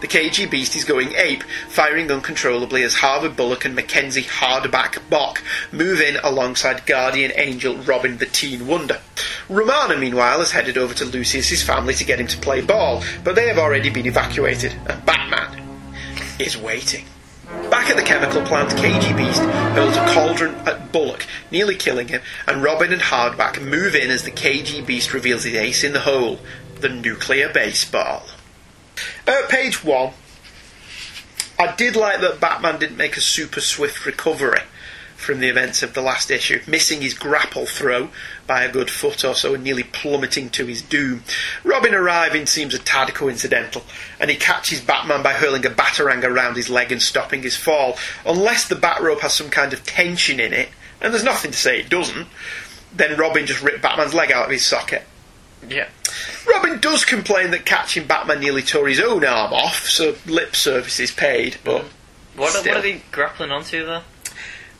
A: The KG Beast is going ape, firing uncontrollably as Harvey Bullock and Mackenzie Hardback Bock move in alongside Guardian Angel Robin the Teen Wonder. Romana, meanwhile, has headed over to Lucius's family to get him to play ball, but they have already been evacuated, and Batman is waiting. Back at the chemical plant, KG Beast hurls a cauldron at Bullock, nearly killing him, and Robin and Hardback move in as the KG Beast reveals his ace in the hole the nuclear baseball. Uh, page 1. I did like that Batman didn't make a super swift recovery from the events of the last issue, missing his grapple throw by a good foot or so and nearly plummeting to his doom. Robin arriving seems a tad coincidental, and he catches Batman by hurling a batarang around his leg and stopping his fall. Unless the bat rope has some kind of tension in it, and there's nothing to say it doesn't, then Robin just ripped Batman's leg out of his socket.
B: Yeah.
A: Robin does complain that catching Batman nearly tore his own arm off, so lip service is paid, but.
B: What, are- what are they grappling onto there?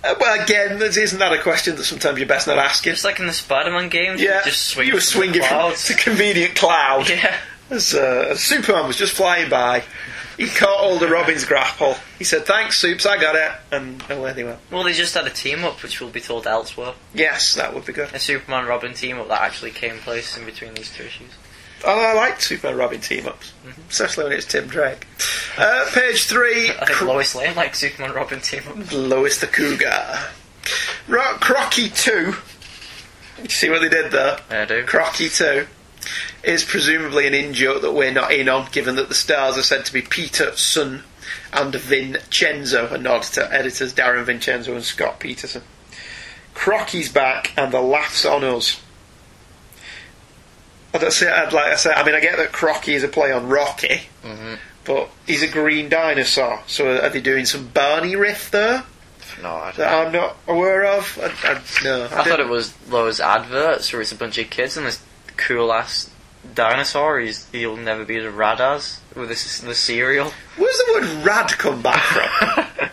A: Uh, well, again, this- isn't that a question that sometimes you're best not asking?
B: It's like in the Spider-Man games.
A: Yeah,
B: you just swing
A: you were
B: from the
A: swinging from
B: clouds.
A: a convenient cloud.
B: Yeah.
A: As, uh, as Superman was just flying by, he caught hold of Robin's grapple. He said, "Thanks, Soups, I got it," and away they went.
B: Well, they just had a team up, which will be told elsewhere.
A: Yes, that would be good.
B: A Superman Robin team up that actually came place in between these two issues.
A: Oh, I like Superman Robin team ups, especially when it's Tim Drake. Uh, page three.
B: I think Lois Lane likes Superman Robin team up.
A: Lois the Cougar. Ro- Crocky 2 You see what they did there?
B: I do.
A: Crocky 2 is presumably an in joke that we're not in on, given that the stars are said to be Peterson and Vincenzo, a nod to editors Darren Vincenzo and Scott Peterson. Crocky's back, and the laughs on us. I don't say, I'd like I say, I mean, I get that Crocky is a play on Rocky,
B: Mm-hmm.
A: but he's a green dinosaur. So are they doing some Barney riff there
B: No, I don't
A: that I'm not aware of? I, I, no,
B: I thought it was those adverts where it's a bunch of kids and this cool ass dinosaur. He's, he'll never be as rad as with this the cereal.
A: Where's the word "rad" come back from?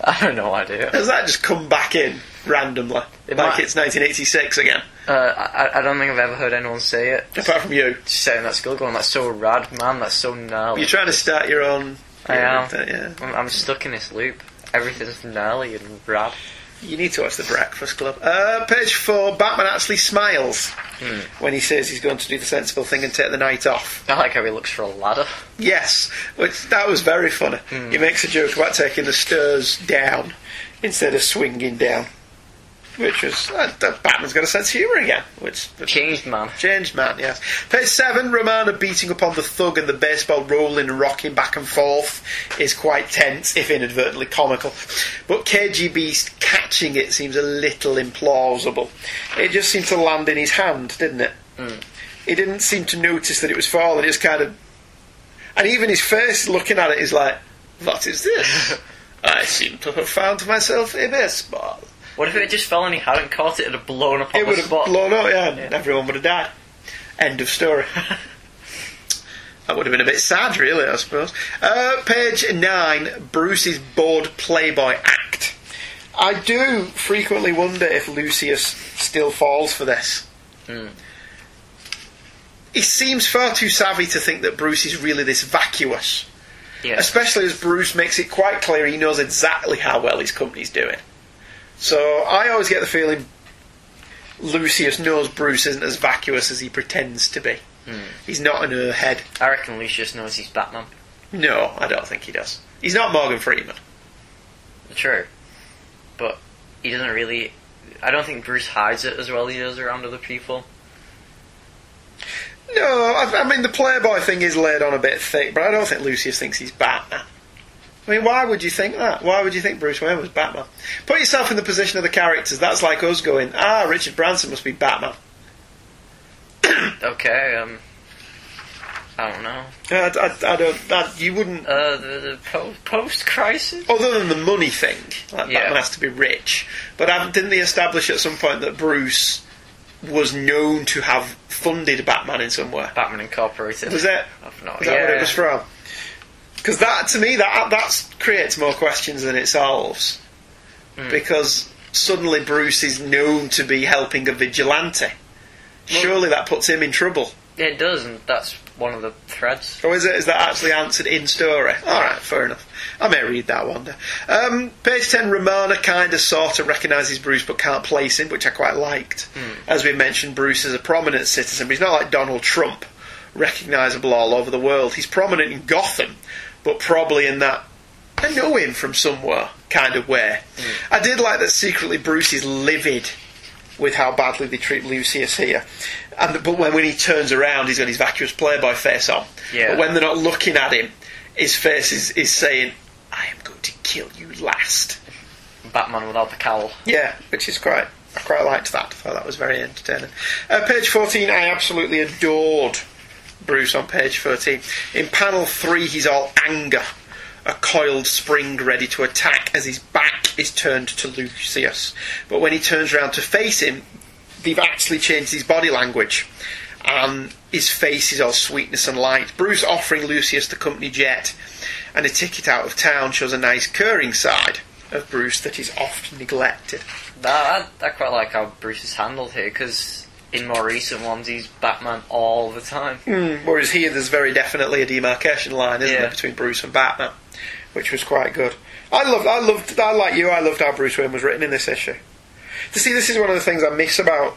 B: I have no idea.
A: Has that just come back in randomly,
B: It
A: like
B: might-
A: it's 1986 again?
B: Uh, I, I don't think I've ever heard anyone say it.
A: Apart from you,
B: Just saying that skill going, that's so rad, man. That's so gnarly.
A: you're trying to start your own.
B: I am.
A: Yeah.
B: I'm, I'm stuck in this loop. Everything's gnarly and rad.
A: You need to watch The Breakfast Club. Uh, page four. Batman actually smiles
B: Hmm.
A: when he says he's going to do the sensible thing and take the night off.
B: I like how he looks for a ladder.
A: Yes, which that was very funny.
B: Hmm.
A: He makes a joke about taking the stairs down instead of swinging down, which was uh, Batman's got a sense of humour again. Which
B: Changed man.
A: Changed man, yes. Page seven, Romana beating upon the thug and the baseball rolling and rocking back and forth is quite tense, if inadvertently comical. But KG Beast catching it seems a little implausible. It just seemed to land in his hand, didn't it? He didn't seem to notice that it was falling. It was kind of. And even his face looking at it is like, what is this? I seem to have found myself a baseball.
B: What if it just fell and he hadn't caught it and had blown up
A: It would have
B: spot?
A: blown up, yeah, and everyone would have died. End of story. that would have been a bit sad, really, I suppose. Uh, page 9 Bruce's bored Playboy act. I do frequently wonder if Lucius still falls for this.
B: Hmm.
A: He seems far too savvy to think that Bruce is really this vacuous.
B: Yeah.
A: Especially as Bruce makes it quite clear he knows exactly how well his company's doing. So I always get the feeling Lucius knows Bruce isn't as vacuous as he pretends to be.
B: Hmm.
A: He's not an airhead.
B: I reckon Lucius knows he's Batman.
A: No, I don't think he does. He's not Morgan Freeman.
B: True. But he doesn't really. I don't think Bruce hides it as well as he does around other people.
A: No, I, I mean the Playboy thing is laid on a bit thick, but I don't think Lucius thinks he's Batman. I mean, why would you think that? Why would you think Bruce Wayne was Batman? Put yourself in the position of the characters. That's like us going, ah, Richard Branson must be Batman.
B: Okay, um. I don't know.
A: I, I, I don't. That, you wouldn't.
B: Uh, the, the po- post crisis?
A: Other than the money thing, like
B: Yeah.
A: Batman has to be rich. But um, didn't they establish at some point that Bruce was known to have funded Batman in some way?
B: Batman Incorporated.
A: Was it?
B: I've no
A: Is that what it was from? Because that, to me, that that creates more questions than it solves.
B: Hmm.
A: Because suddenly Bruce is known to be helping a vigilante. Surely that puts him in trouble.
B: Yeah, it does, and that's one of the threads.
A: Or is it? Is that actually answered in story? All right, fair enough. I may read that one day. Um, page ten, Romana kind of sort of recognises Bruce but can't place him, which I quite liked. As we mentioned, Bruce is a prominent citizen, but he's not like Donald Trump, recognisable all over the world. He's prominent in Gotham, but probably in that I know him from somewhere kind of way. I did like that secretly Bruce is livid with how badly they treat Lucius here. And but when, when he turns around, he's got his vacuous playboy face on.
B: Yeah.
A: But when they're not looking at him, his face is, is saying, "I am going to kill you last."
B: Batman without the cowl.
A: Yeah, which is quite. I quite liked that. I thought that was very entertaining. Uh, page 14, I absolutely adored Bruce on page 13. In panel 3, he's all anger. A coiled spring ready to attack as his back is turned to Lucius. But when he turns around to face him, they've actually changed his body language. And his face is all sweetness and light. Bruce offering Lucius the company jet and a ticket out of town shows a nice curring side of Bruce that is oft neglected.
B: That, I quite like how Bruce is handled here, because in more recent ones, he's Batman all the time.
A: Mm, whereas here, there's very definitely a demarcation line, isn't
B: Yeah.
A: there, between Bruce and Batman, which was quite good. I loved, I loved, I like you. I loved how Bruce Wayne was written in this issue. To see, this is one of the things I miss about.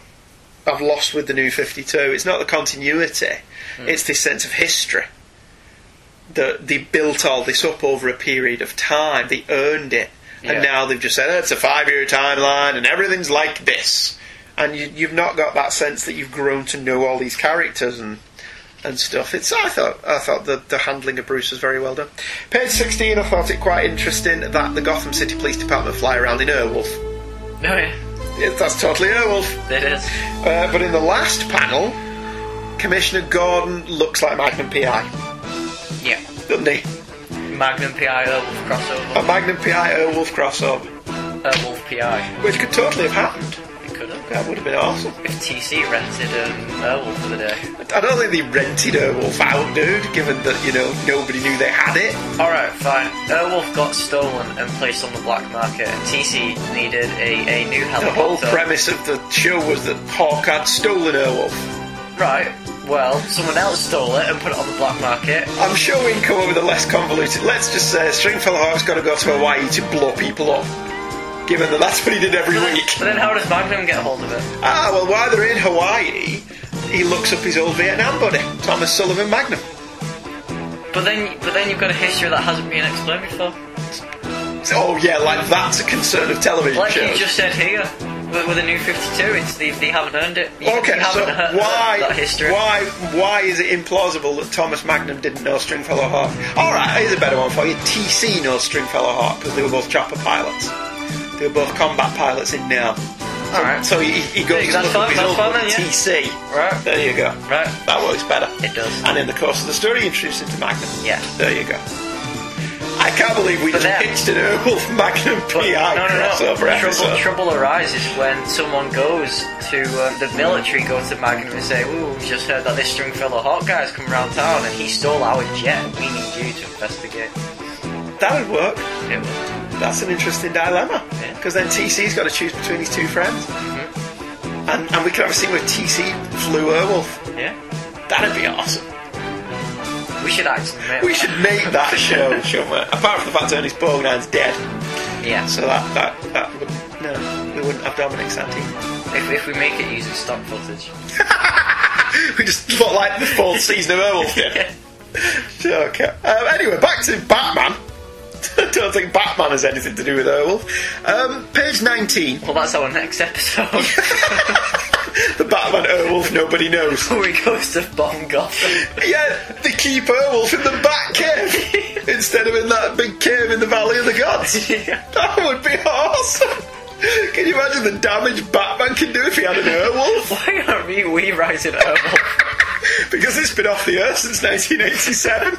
A: I've lost with the new Fifty Two. It's not the continuity; it's this sense of history. That they built all this up over a period of time. They earned it,
B: Yeah.
A: and now they've just said oh, it's a five-year timeline, and everything's like this. And you, you've not got that sense that you've grown to know all these characters and and stuff. It's I thought I thought the, the handling of Bruce was very well done. Page sixteen, I thought it quite interesting that the Gotham City Police Department fly around in Airwolf.
B: Oh yeah,
A: Yeah, that's totally Airwolf.
B: it is.
A: Uh, but in the last panel, Commissioner Gordon looks like Magnum PI,
B: Yeah.
A: doesn't he?
B: Magnum PI Airwolf crossover. A.
A: Magnum PI Airwolf crossover,
B: Airwolf PI.
A: which could totally have happened.
B: It could have.
A: That would have been awesome.
B: If TC rented um, Airwolf for the day.
A: I don't think they rented Airwolf out, dude, given that, you know, nobody knew they had it.
B: Alright, fine. Airwolf got stolen and placed on the black market, TC needed a, a new
A: The whole premise of the show was that Hawk had stolen Airwolf.
B: Right. Well, someone else stole it and put it on the black market.
A: I'm sure we can come up with a less convoluted. Let's just say Stringfellow Hawk's got to go to Hawaii to blow people up. Given that that's what he did every
B: But then,
A: week.
B: but then how does Magnum get hold of it?
A: Ah, well, while they're in Hawaii, he looks up his old Vietnam buddy, Thomas Sullivan Magnum.
B: But then, but then you've got a history that hasn't been explained before.
A: Oh, yeah, like that's a concern of television
B: Like
A: shows.
B: you just said here, with, the new 52, it's they, they haven't earned it. You,
A: Okay,
B: you
A: so why, why, why is it implausible that Thomas Magnum didn't know Stringfellow Hawk? All right, here's a better one for you. TC knows Stringfellow Hawk because they were both chopper pilots. They were both combat pilots in now.
B: All right.
A: So he, he goes
B: Yeah,
A: to look up his old
B: fine then, yeah.
A: TC.
B: Right.
A: There you go.
B: Right.
A: That works better.
B: It does.
A: And in the course of the story, he introduced him to Magnum.
B: Yeah.
A: There you go. I can't believe we
B: But
A: pitched an Airwolf Magnum PI
B: no, no,
A: crossover
B: no.
A: episode.
B: Trouble, trouble arises when someone goes to um, the military, goes to Magnum and say, "Ooh, we just heard that this Stringfellow Hawk guy's come around town and he stole our jet. We need you to investigate."
A: That would work.
B: It would.
A: That's an interesting dilemma.
B: Yeah.
A: Because then TC's got to choose between his two friends.
B: Mm-hmm.
A: And, and we could have a scene where TC flew Airwolf.
B: Yeah.
A: That'd be awesome.
B: We should actually make
A: We should make that show, we? Apart from the fact Ernest Borgnine's dead.
B: Yeah.
A: So that, that, that would, no, we wouldn't have Dominic Santini.
B: If, if we make it using stock footage.
A: we just look like the fourth season of Airwolf did. Okay. Um, anyway, back to Batman. I don't think Batman has anything to do with Airwolf. Um, page 19.
B: Well, that's our next episode.
A: The Batman Airwolf nobody knows.
B: Where he goes to bomb Gotham.
A: Yeah, they keep Airwolf in the Bat Cave instead of in that big cave in the Valley of the Gods. Yeah. That would be awesome. Can you imagine the damage Batman can do if he had an Airwolf?
B: Why aren't we we writing Airwolf?
A: because it's been off the earth since 1987.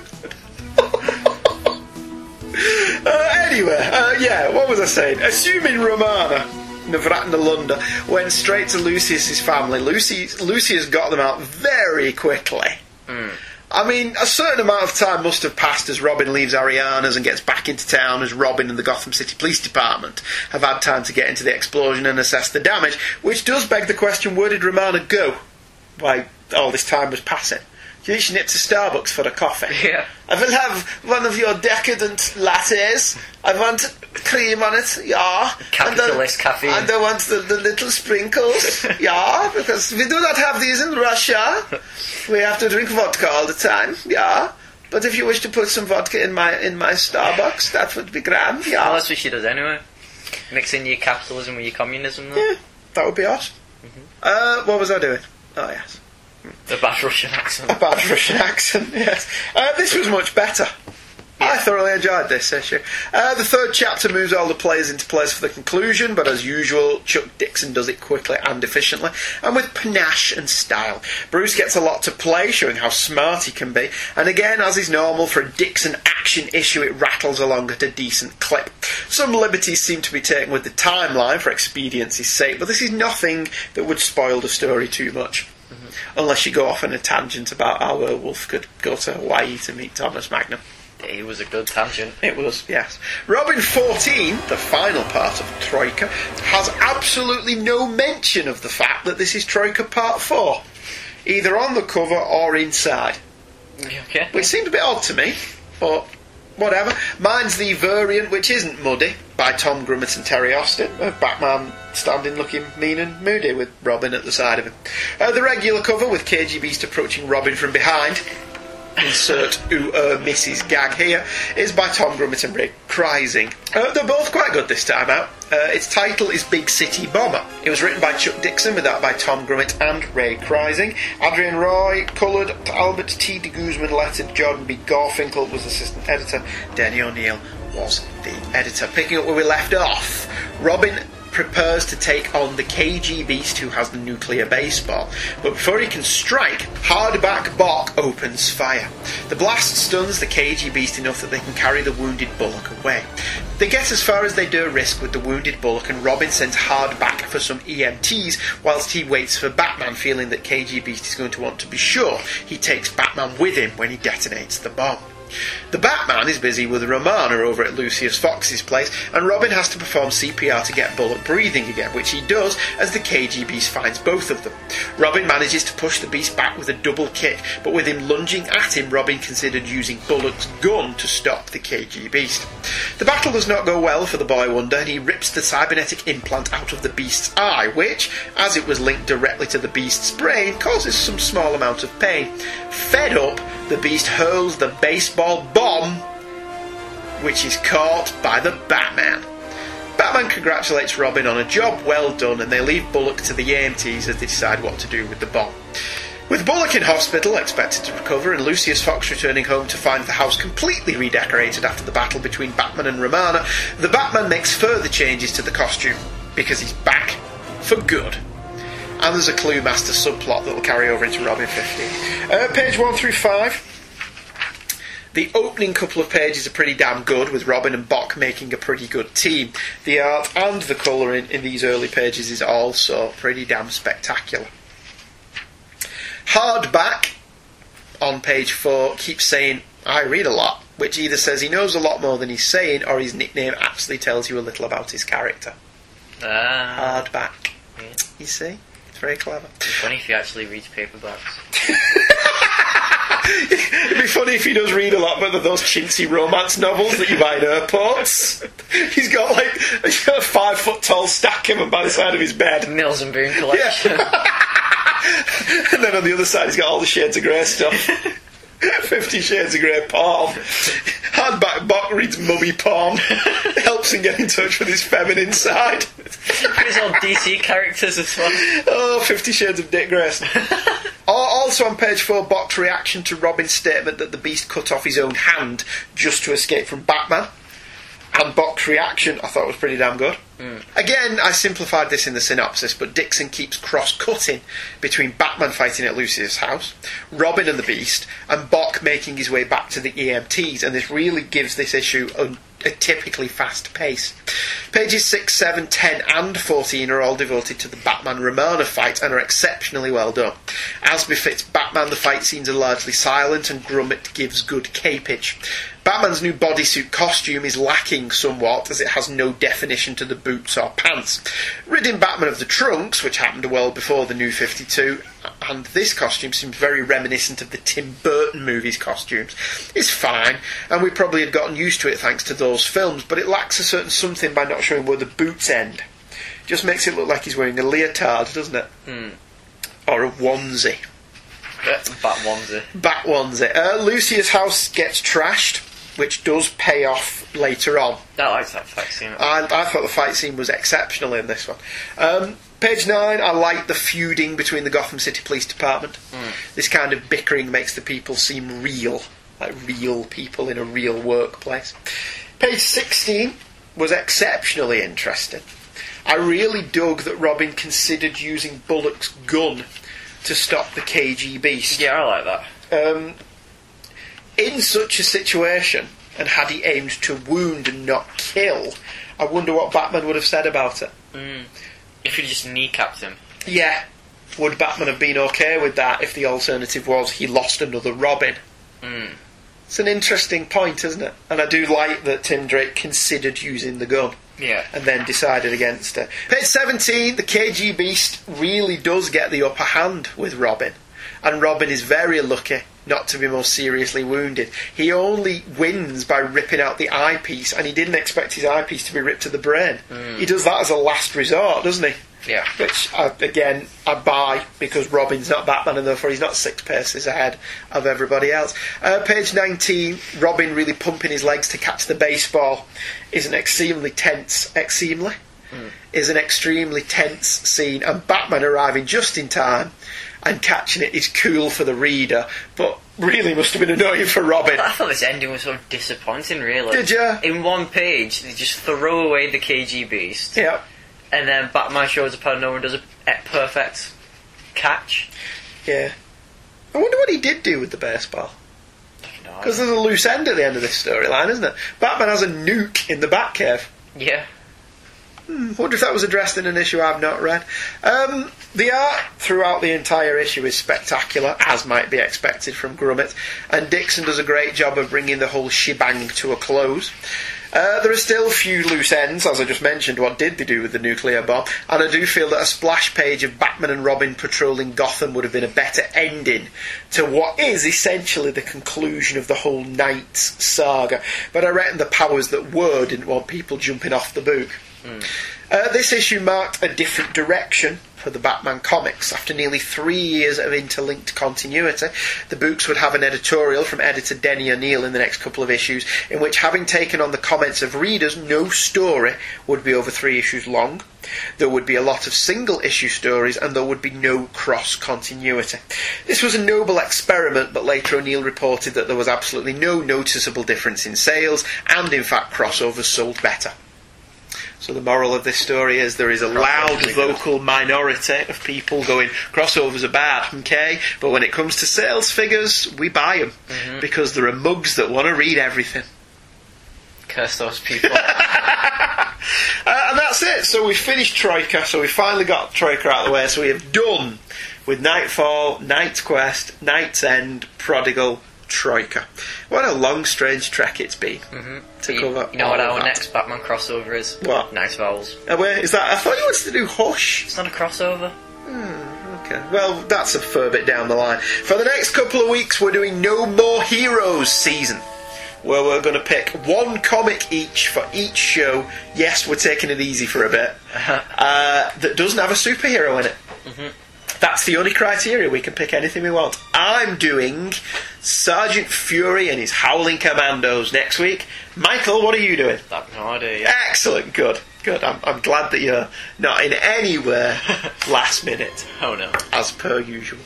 A: Uh, anyway, uh, yeah, what was I saying? Assuming Romana, Navratnalunda, went straight to Lucius's family, Lucy, Lucius got them out very quickly. I mean, a certain amount of time must have passed as Robin leaves Ariana's and gets back into town as Robin and the Gotham City Police Department have had time to get into the explosion and assess the damage, which does beg the question where did Romana go? Why all this time was passing? You she nipped to Starbucks for a coffee?
B: Yeah.
A: I will have one of your decadent lattes. I want cream on it, yeah.
B: Capitalist
A: and I,
B: caffeine.
A: And I want the, the little sprinkles, yeah, because we do not have these in Russia. We have to drink vodka all the time, yeah. But if you wish to put some vodka in my in my Starbucks, that would be grand,
B: Well,
A: yeah.
B: that's what she does anyway. Mixing your capitalism with your communism, though.
A: Yeah, that would be awesome. Uh, what was I doing? Oh yes.
B: The bad Russian accent.
A: A bad Russian accent, yes. Uh, this was much better. I thoroughly enjoyed this issue. Uh, the third chapter moves all the players into place for the conclusion, but as usual, Chuck Dixon does it quickly and efficiently, and with panache and style. Bruce gets a lot to play, showing how smart he can be, and again, as is normal for a Dixon action issue, it rattles along at a decent clip. Some liberties seem to be taken with the timeline for expediency's sake, but this is nothing that would spoil the story too much unless you go off on a tangent about how Airwolf could go to Hawaii to meet Thomas Magnum.
B: It was a good tangent.
A: It was, yes. Robin 14, the final part of Troika, has absolutely no mention of the fact that this is Troika Part 4, either on the cover or inside.
B: Okay.
A: Which seemed a bit odd to me, but whatever. Mine's the variant, which isn't muddy, by Tom Grummett and Terry Austin, of Batman standing looking mean and moody with Robin at the side of him. Uh, the regular cover with KG Beast approaching Robin from behind. Insert ooh er Mrs. Gag here, is by Tom Grummett and Ray Kryssing. Uh, they're both quite good this time out. Uh, its title is Big City Bomber. It was written by Chuck Dixon, with that by Tom Grummett and Ray Kryssing. Adrienne Roy coloured, Albert T. de Guzman lettered, Jordan B. Gorfinkel was assistant editor, Denny O'Neil was the editor. Picking up where we left off, Robin prepares to take on the KG Beast who has the nuclear baseball. But before he can strike, hardback Bock opens fire. The blast stuns the KG Beast enough that they can carry the wounded Bullock away. They get as far as they dare risk with the wounded Bullock, and Robin sends hardback for some EMTs whilst he waits for Batman, feeling that KG Beast is going to want to be sure he takes Batman with him when he detonates the bomb. The Batman is busy with Romana over at Lucius Fox's place, and Robin has to perform CPR to get Bullock breathing again, which he does as the KG Beast finds both of them. Robin manages to push the Beast back with a double kick, but with him lunging at him, Robin considered using Bullock's gun to stop the KG Beast. The battle does not go well for the Boy Wonder, and he rips the cybernetic implant out of the Beast's eye, which, as it was linked directly to the Beast's brain, causes some small amount of pain. Fed up, the Beast hurls the baseball bomb, which is caught by the Batman. Batman congratulates Robin on a job well done, and they leave Bullock to the EMTs as they decide what to do with the bomb. With Bullock in hospital, expected to recover, and Lucius Fox returning home to find the house completely redecorated after the battle between Batman and Romana, the Batman makes further changes to the costume because he's back for good. And there's a Cluemaster subplot that will carry over into Robin 15. Uh, page 1 through 5. The opening couple of pages are pretty damn good, with Robin and Bock making a pretty good team. The art and the colouring in these early pages is also pretty damn spectacular. Hardback on page 4 keeps saying, I read a lot, which either says he knows a lot more than he's saying, or his nickname actually tells you a little about his character.
B: Ah.
A: Hardback. You see? It's very clever.
B: It's funny if he actually reads paperbacks.
A: It'd be funny if he does read a lot, but of those chintzy romance novels that you buy in airports. He's got like he's got a five foot tall stack of them by the side of his bed.
B: Mills and Boon collection.
A: and then on the other side, he's got all the Shades of Grey stuff. Fifty Shades of Grey porn. Hardback Bock reads mummy porn. Helps him get in touch with his feminine side.
B: His old DC characters as well.
A: Oh, Fifty Shades of Dick Grayson. Also on page 4, Bock's reaction to Robin's statement that the Beast cut off his own hand just to escape from Batman. And Bock's reaction I thought was pretty damn good. Hmm. Again, I simplified this in the synopsis, but Dixon keeps cross cutting between Batman fighting at Lucius' house, Robin and the Beast, and Bok making his way back to the EMTs, and this really gives this issue a, a typically fast pace. Pages 6, 7, 10, and 14 are all devoted to the Batman Romana fight and are exceptionally well done. As befits Batman, the fight scenes are largely silent, and Grummett gives good capage. Batman's new bodysuit costume is lacking somewhat as it has no definition to the boots or pants. Ridding Batman of the trunks, which happened well before the new 52, and this costume seems very reminiscent of the Tim Burton movies' costumes, It's fine, and we probably had gotten used to it thanks to those films, but it lacks a certain something by not showing where the boots end. Just makes it look like he's wearing a leotard, doesn't it?
B: Hmm.
A: Or a onesie.
B: Bat onesie.
A: Bat onesie. Uh, Lucius' house gets trashed, which does pay off later on.
B: I liked that fight scene.
A: I, I thought the fight scene was exceptional in this one. Um, page 9, I like the feuding between the Gotham City Police Department. This kind of bickering makes the people seem real, like real people in a real workplace. Page 16 was exceptionally interesting. I really dug that Robin considered using Bullock's gun to stop the KG Beast.
B: Yeah, I like that.
A: Um, in such a situation, and had he aimed to wound and not kill, I wonder what Batman would have said about it.
B: Mm. If he just kneecapped him.
A: Yeah. Would Batman have been okay with that if the alternative was he lost another Robin?
B: Mm.
A: It's an interesting point, isn't it? And I do like that Tim Drake considered using the gun
B: Yeah.
A: and then decided against it. Page 17, the KG Beast really does get the upper hand with Robin. And Robin is very lucky not to be more seriously wounded. He only wins by ripping out the eyepiece, and he didn't expect his eyepiece to be ripped to the brain.
B: Mm.
A: He does that as a last resort, doesn't he?
B: Yeah.
A: Which, I, again, I buy because Robin's not Batman and therefore he's not six paces ahead of everybody else. Uh, page 19, Robin really pumping his legs to catch the baseball is an extremely tense, extremely, is an extremely tense scene and Batman arriving just in time and catching it is cool for the reader but really must have been annoying for Robin.
B: I thought this ending was so disappointing, really.
A: Did ya?
B: In one page, they just throw away the KG Beast.
A: Yeah.
B: And then Batman shows up out of nowhere and does a a perfect catch.
A: Yeah. I wonder what he did do with the baseball. Because there's a loose end at the end of this storyline, isn't it? Batman has a nuke in the Batcave.
B: Yeah.
A: Hmm, wonder if that was addressed in an issue I've not read. Um, the art throughout the entire issue is spectacular, as might be expected from Grummett, and Dixon does a great job of bringing the whole shebang to a close. Uh, there are still a few loose ends, as I just mentioned. What did they do with the nuclear bomb? And I do feel that a splash page of Batman and Robin patrolling Gotham would have been a better ending to what is essentially the conclusion of the whole Knights saga. But I reckon the powers that were didn't want people jumping off the book. Uh, this issue marked a different direction for the Batman comics. After nearly three years of interlinked continuity, the books would have an editorial from editor Denny O'Neil in the next couple of issues, in which, having taken on the comments of readers, no story would be over three issues long. There would be a lot of single issue stories, and there would be no cross continuity. This was a noble experiment, but later O'Neil reported that there was absolutely no noticeable difference in sales, and in fact, crossovers sold better. So the moral of this story is there is a loud vocal minority of people going crossovers are bad, okay? But when it comes to sales figures, we buy them because there are mugs that want to read everything.
B: Curse those people.
A: Uh, and that's it. So we've finished Troika. So we finally got Troika out of the way. So we have done with Knightfall, Knight's Quest, Knight's End, Prodigal, Troika. What a long, strange trek it's been to
B: you,
A: cover.
B: you know what our
A: that.
B: next Batman crossover is?
A: What?
B: Nice Vowels.
A: Uh, where is that? I thought you wanted to do Hush.
B: It's not a crossover.
A: Okay. Well, that's a fur bit down the line. For the next couple of weeks, we're doing No More Heroes season. Where we're going to pick one comic each for each show. Yes, we're taking it easy for a bit. uh, that doesn't have a superhero in it. That's the only criteria. We can pick anything we want. I'm doing Sergeant Fury and his Howling Commandos next week. Michael, what are you doing?
B: I have no idea.
A: Excellent, good, good. I'm, I'm glad that you're not in anywhere last minute.
B: Oh no.
A: As per usual.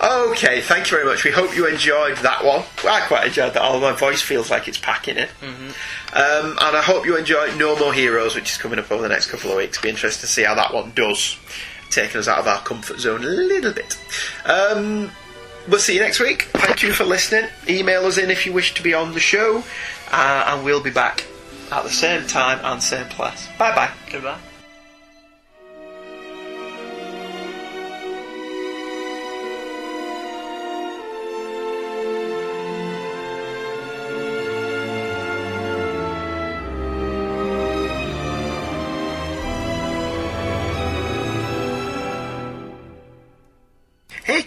A: Okay, thank you very much. We hope you enjoyed that one. I quite enjoyed that. Although my voice feels like it's packing it. Um, and I hope you enjoy No More Heroes, which is coming up over the next couple of weeks. Be interested to see how that one does. Taking us out of our comfort zone a little bit. Um, we'll see you next week. Thank you for listening. Email us in if you wish to be on the show. Uh, and we'll be back at the same time and same place. Bye bye.
B: Goodbye.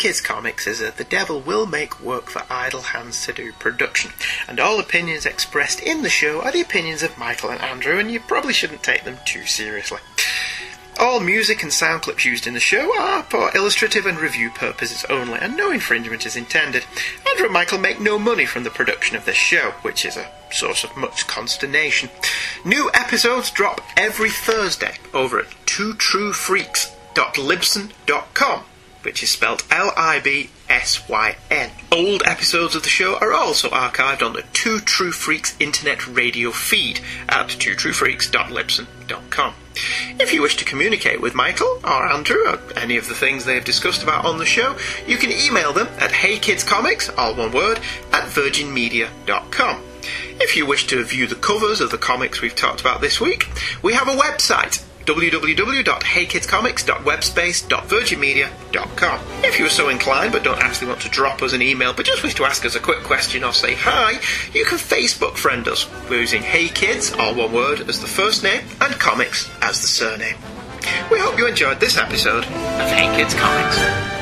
A: Kids Comics is that The Devil Will Make Work for Idle Hands to Do production, and all opinions expressed in the show are the opinions of Michael and Andrew, and you probably shouldn't take them too seriously. All music and sound clips used in the show are for illustrative and review purposes only, and no infringement is intended. Andrew and Michael make no money from the production of this show, which is a source of much consternation. New episodes drop every Thursday over at twotruefreaks.libsyn.com which is spelled L I B S Y N. Old episodes of the show are also archived on the Two True Freaks internet radio feed at twotruefreaks.libsyn.com. If you wish to communicate with Michael or Andrew or any of the things they have discussed about on the show, you can email them at heykidscomics, all one word, at virginmedia.com. If you wish to view the covers of the comics we've talked about this week, we have a website www.heykidscomics.webspace.virginmedia.com. If you are so inclined but don't actually want to drop us an email but just wish to ask us a quick question or say hi, you can Facebook friend us. We're using Hey Kids, all one word, as the first name and comics as the surname. We hope you enjoyed this episode of Hey Kids Comics.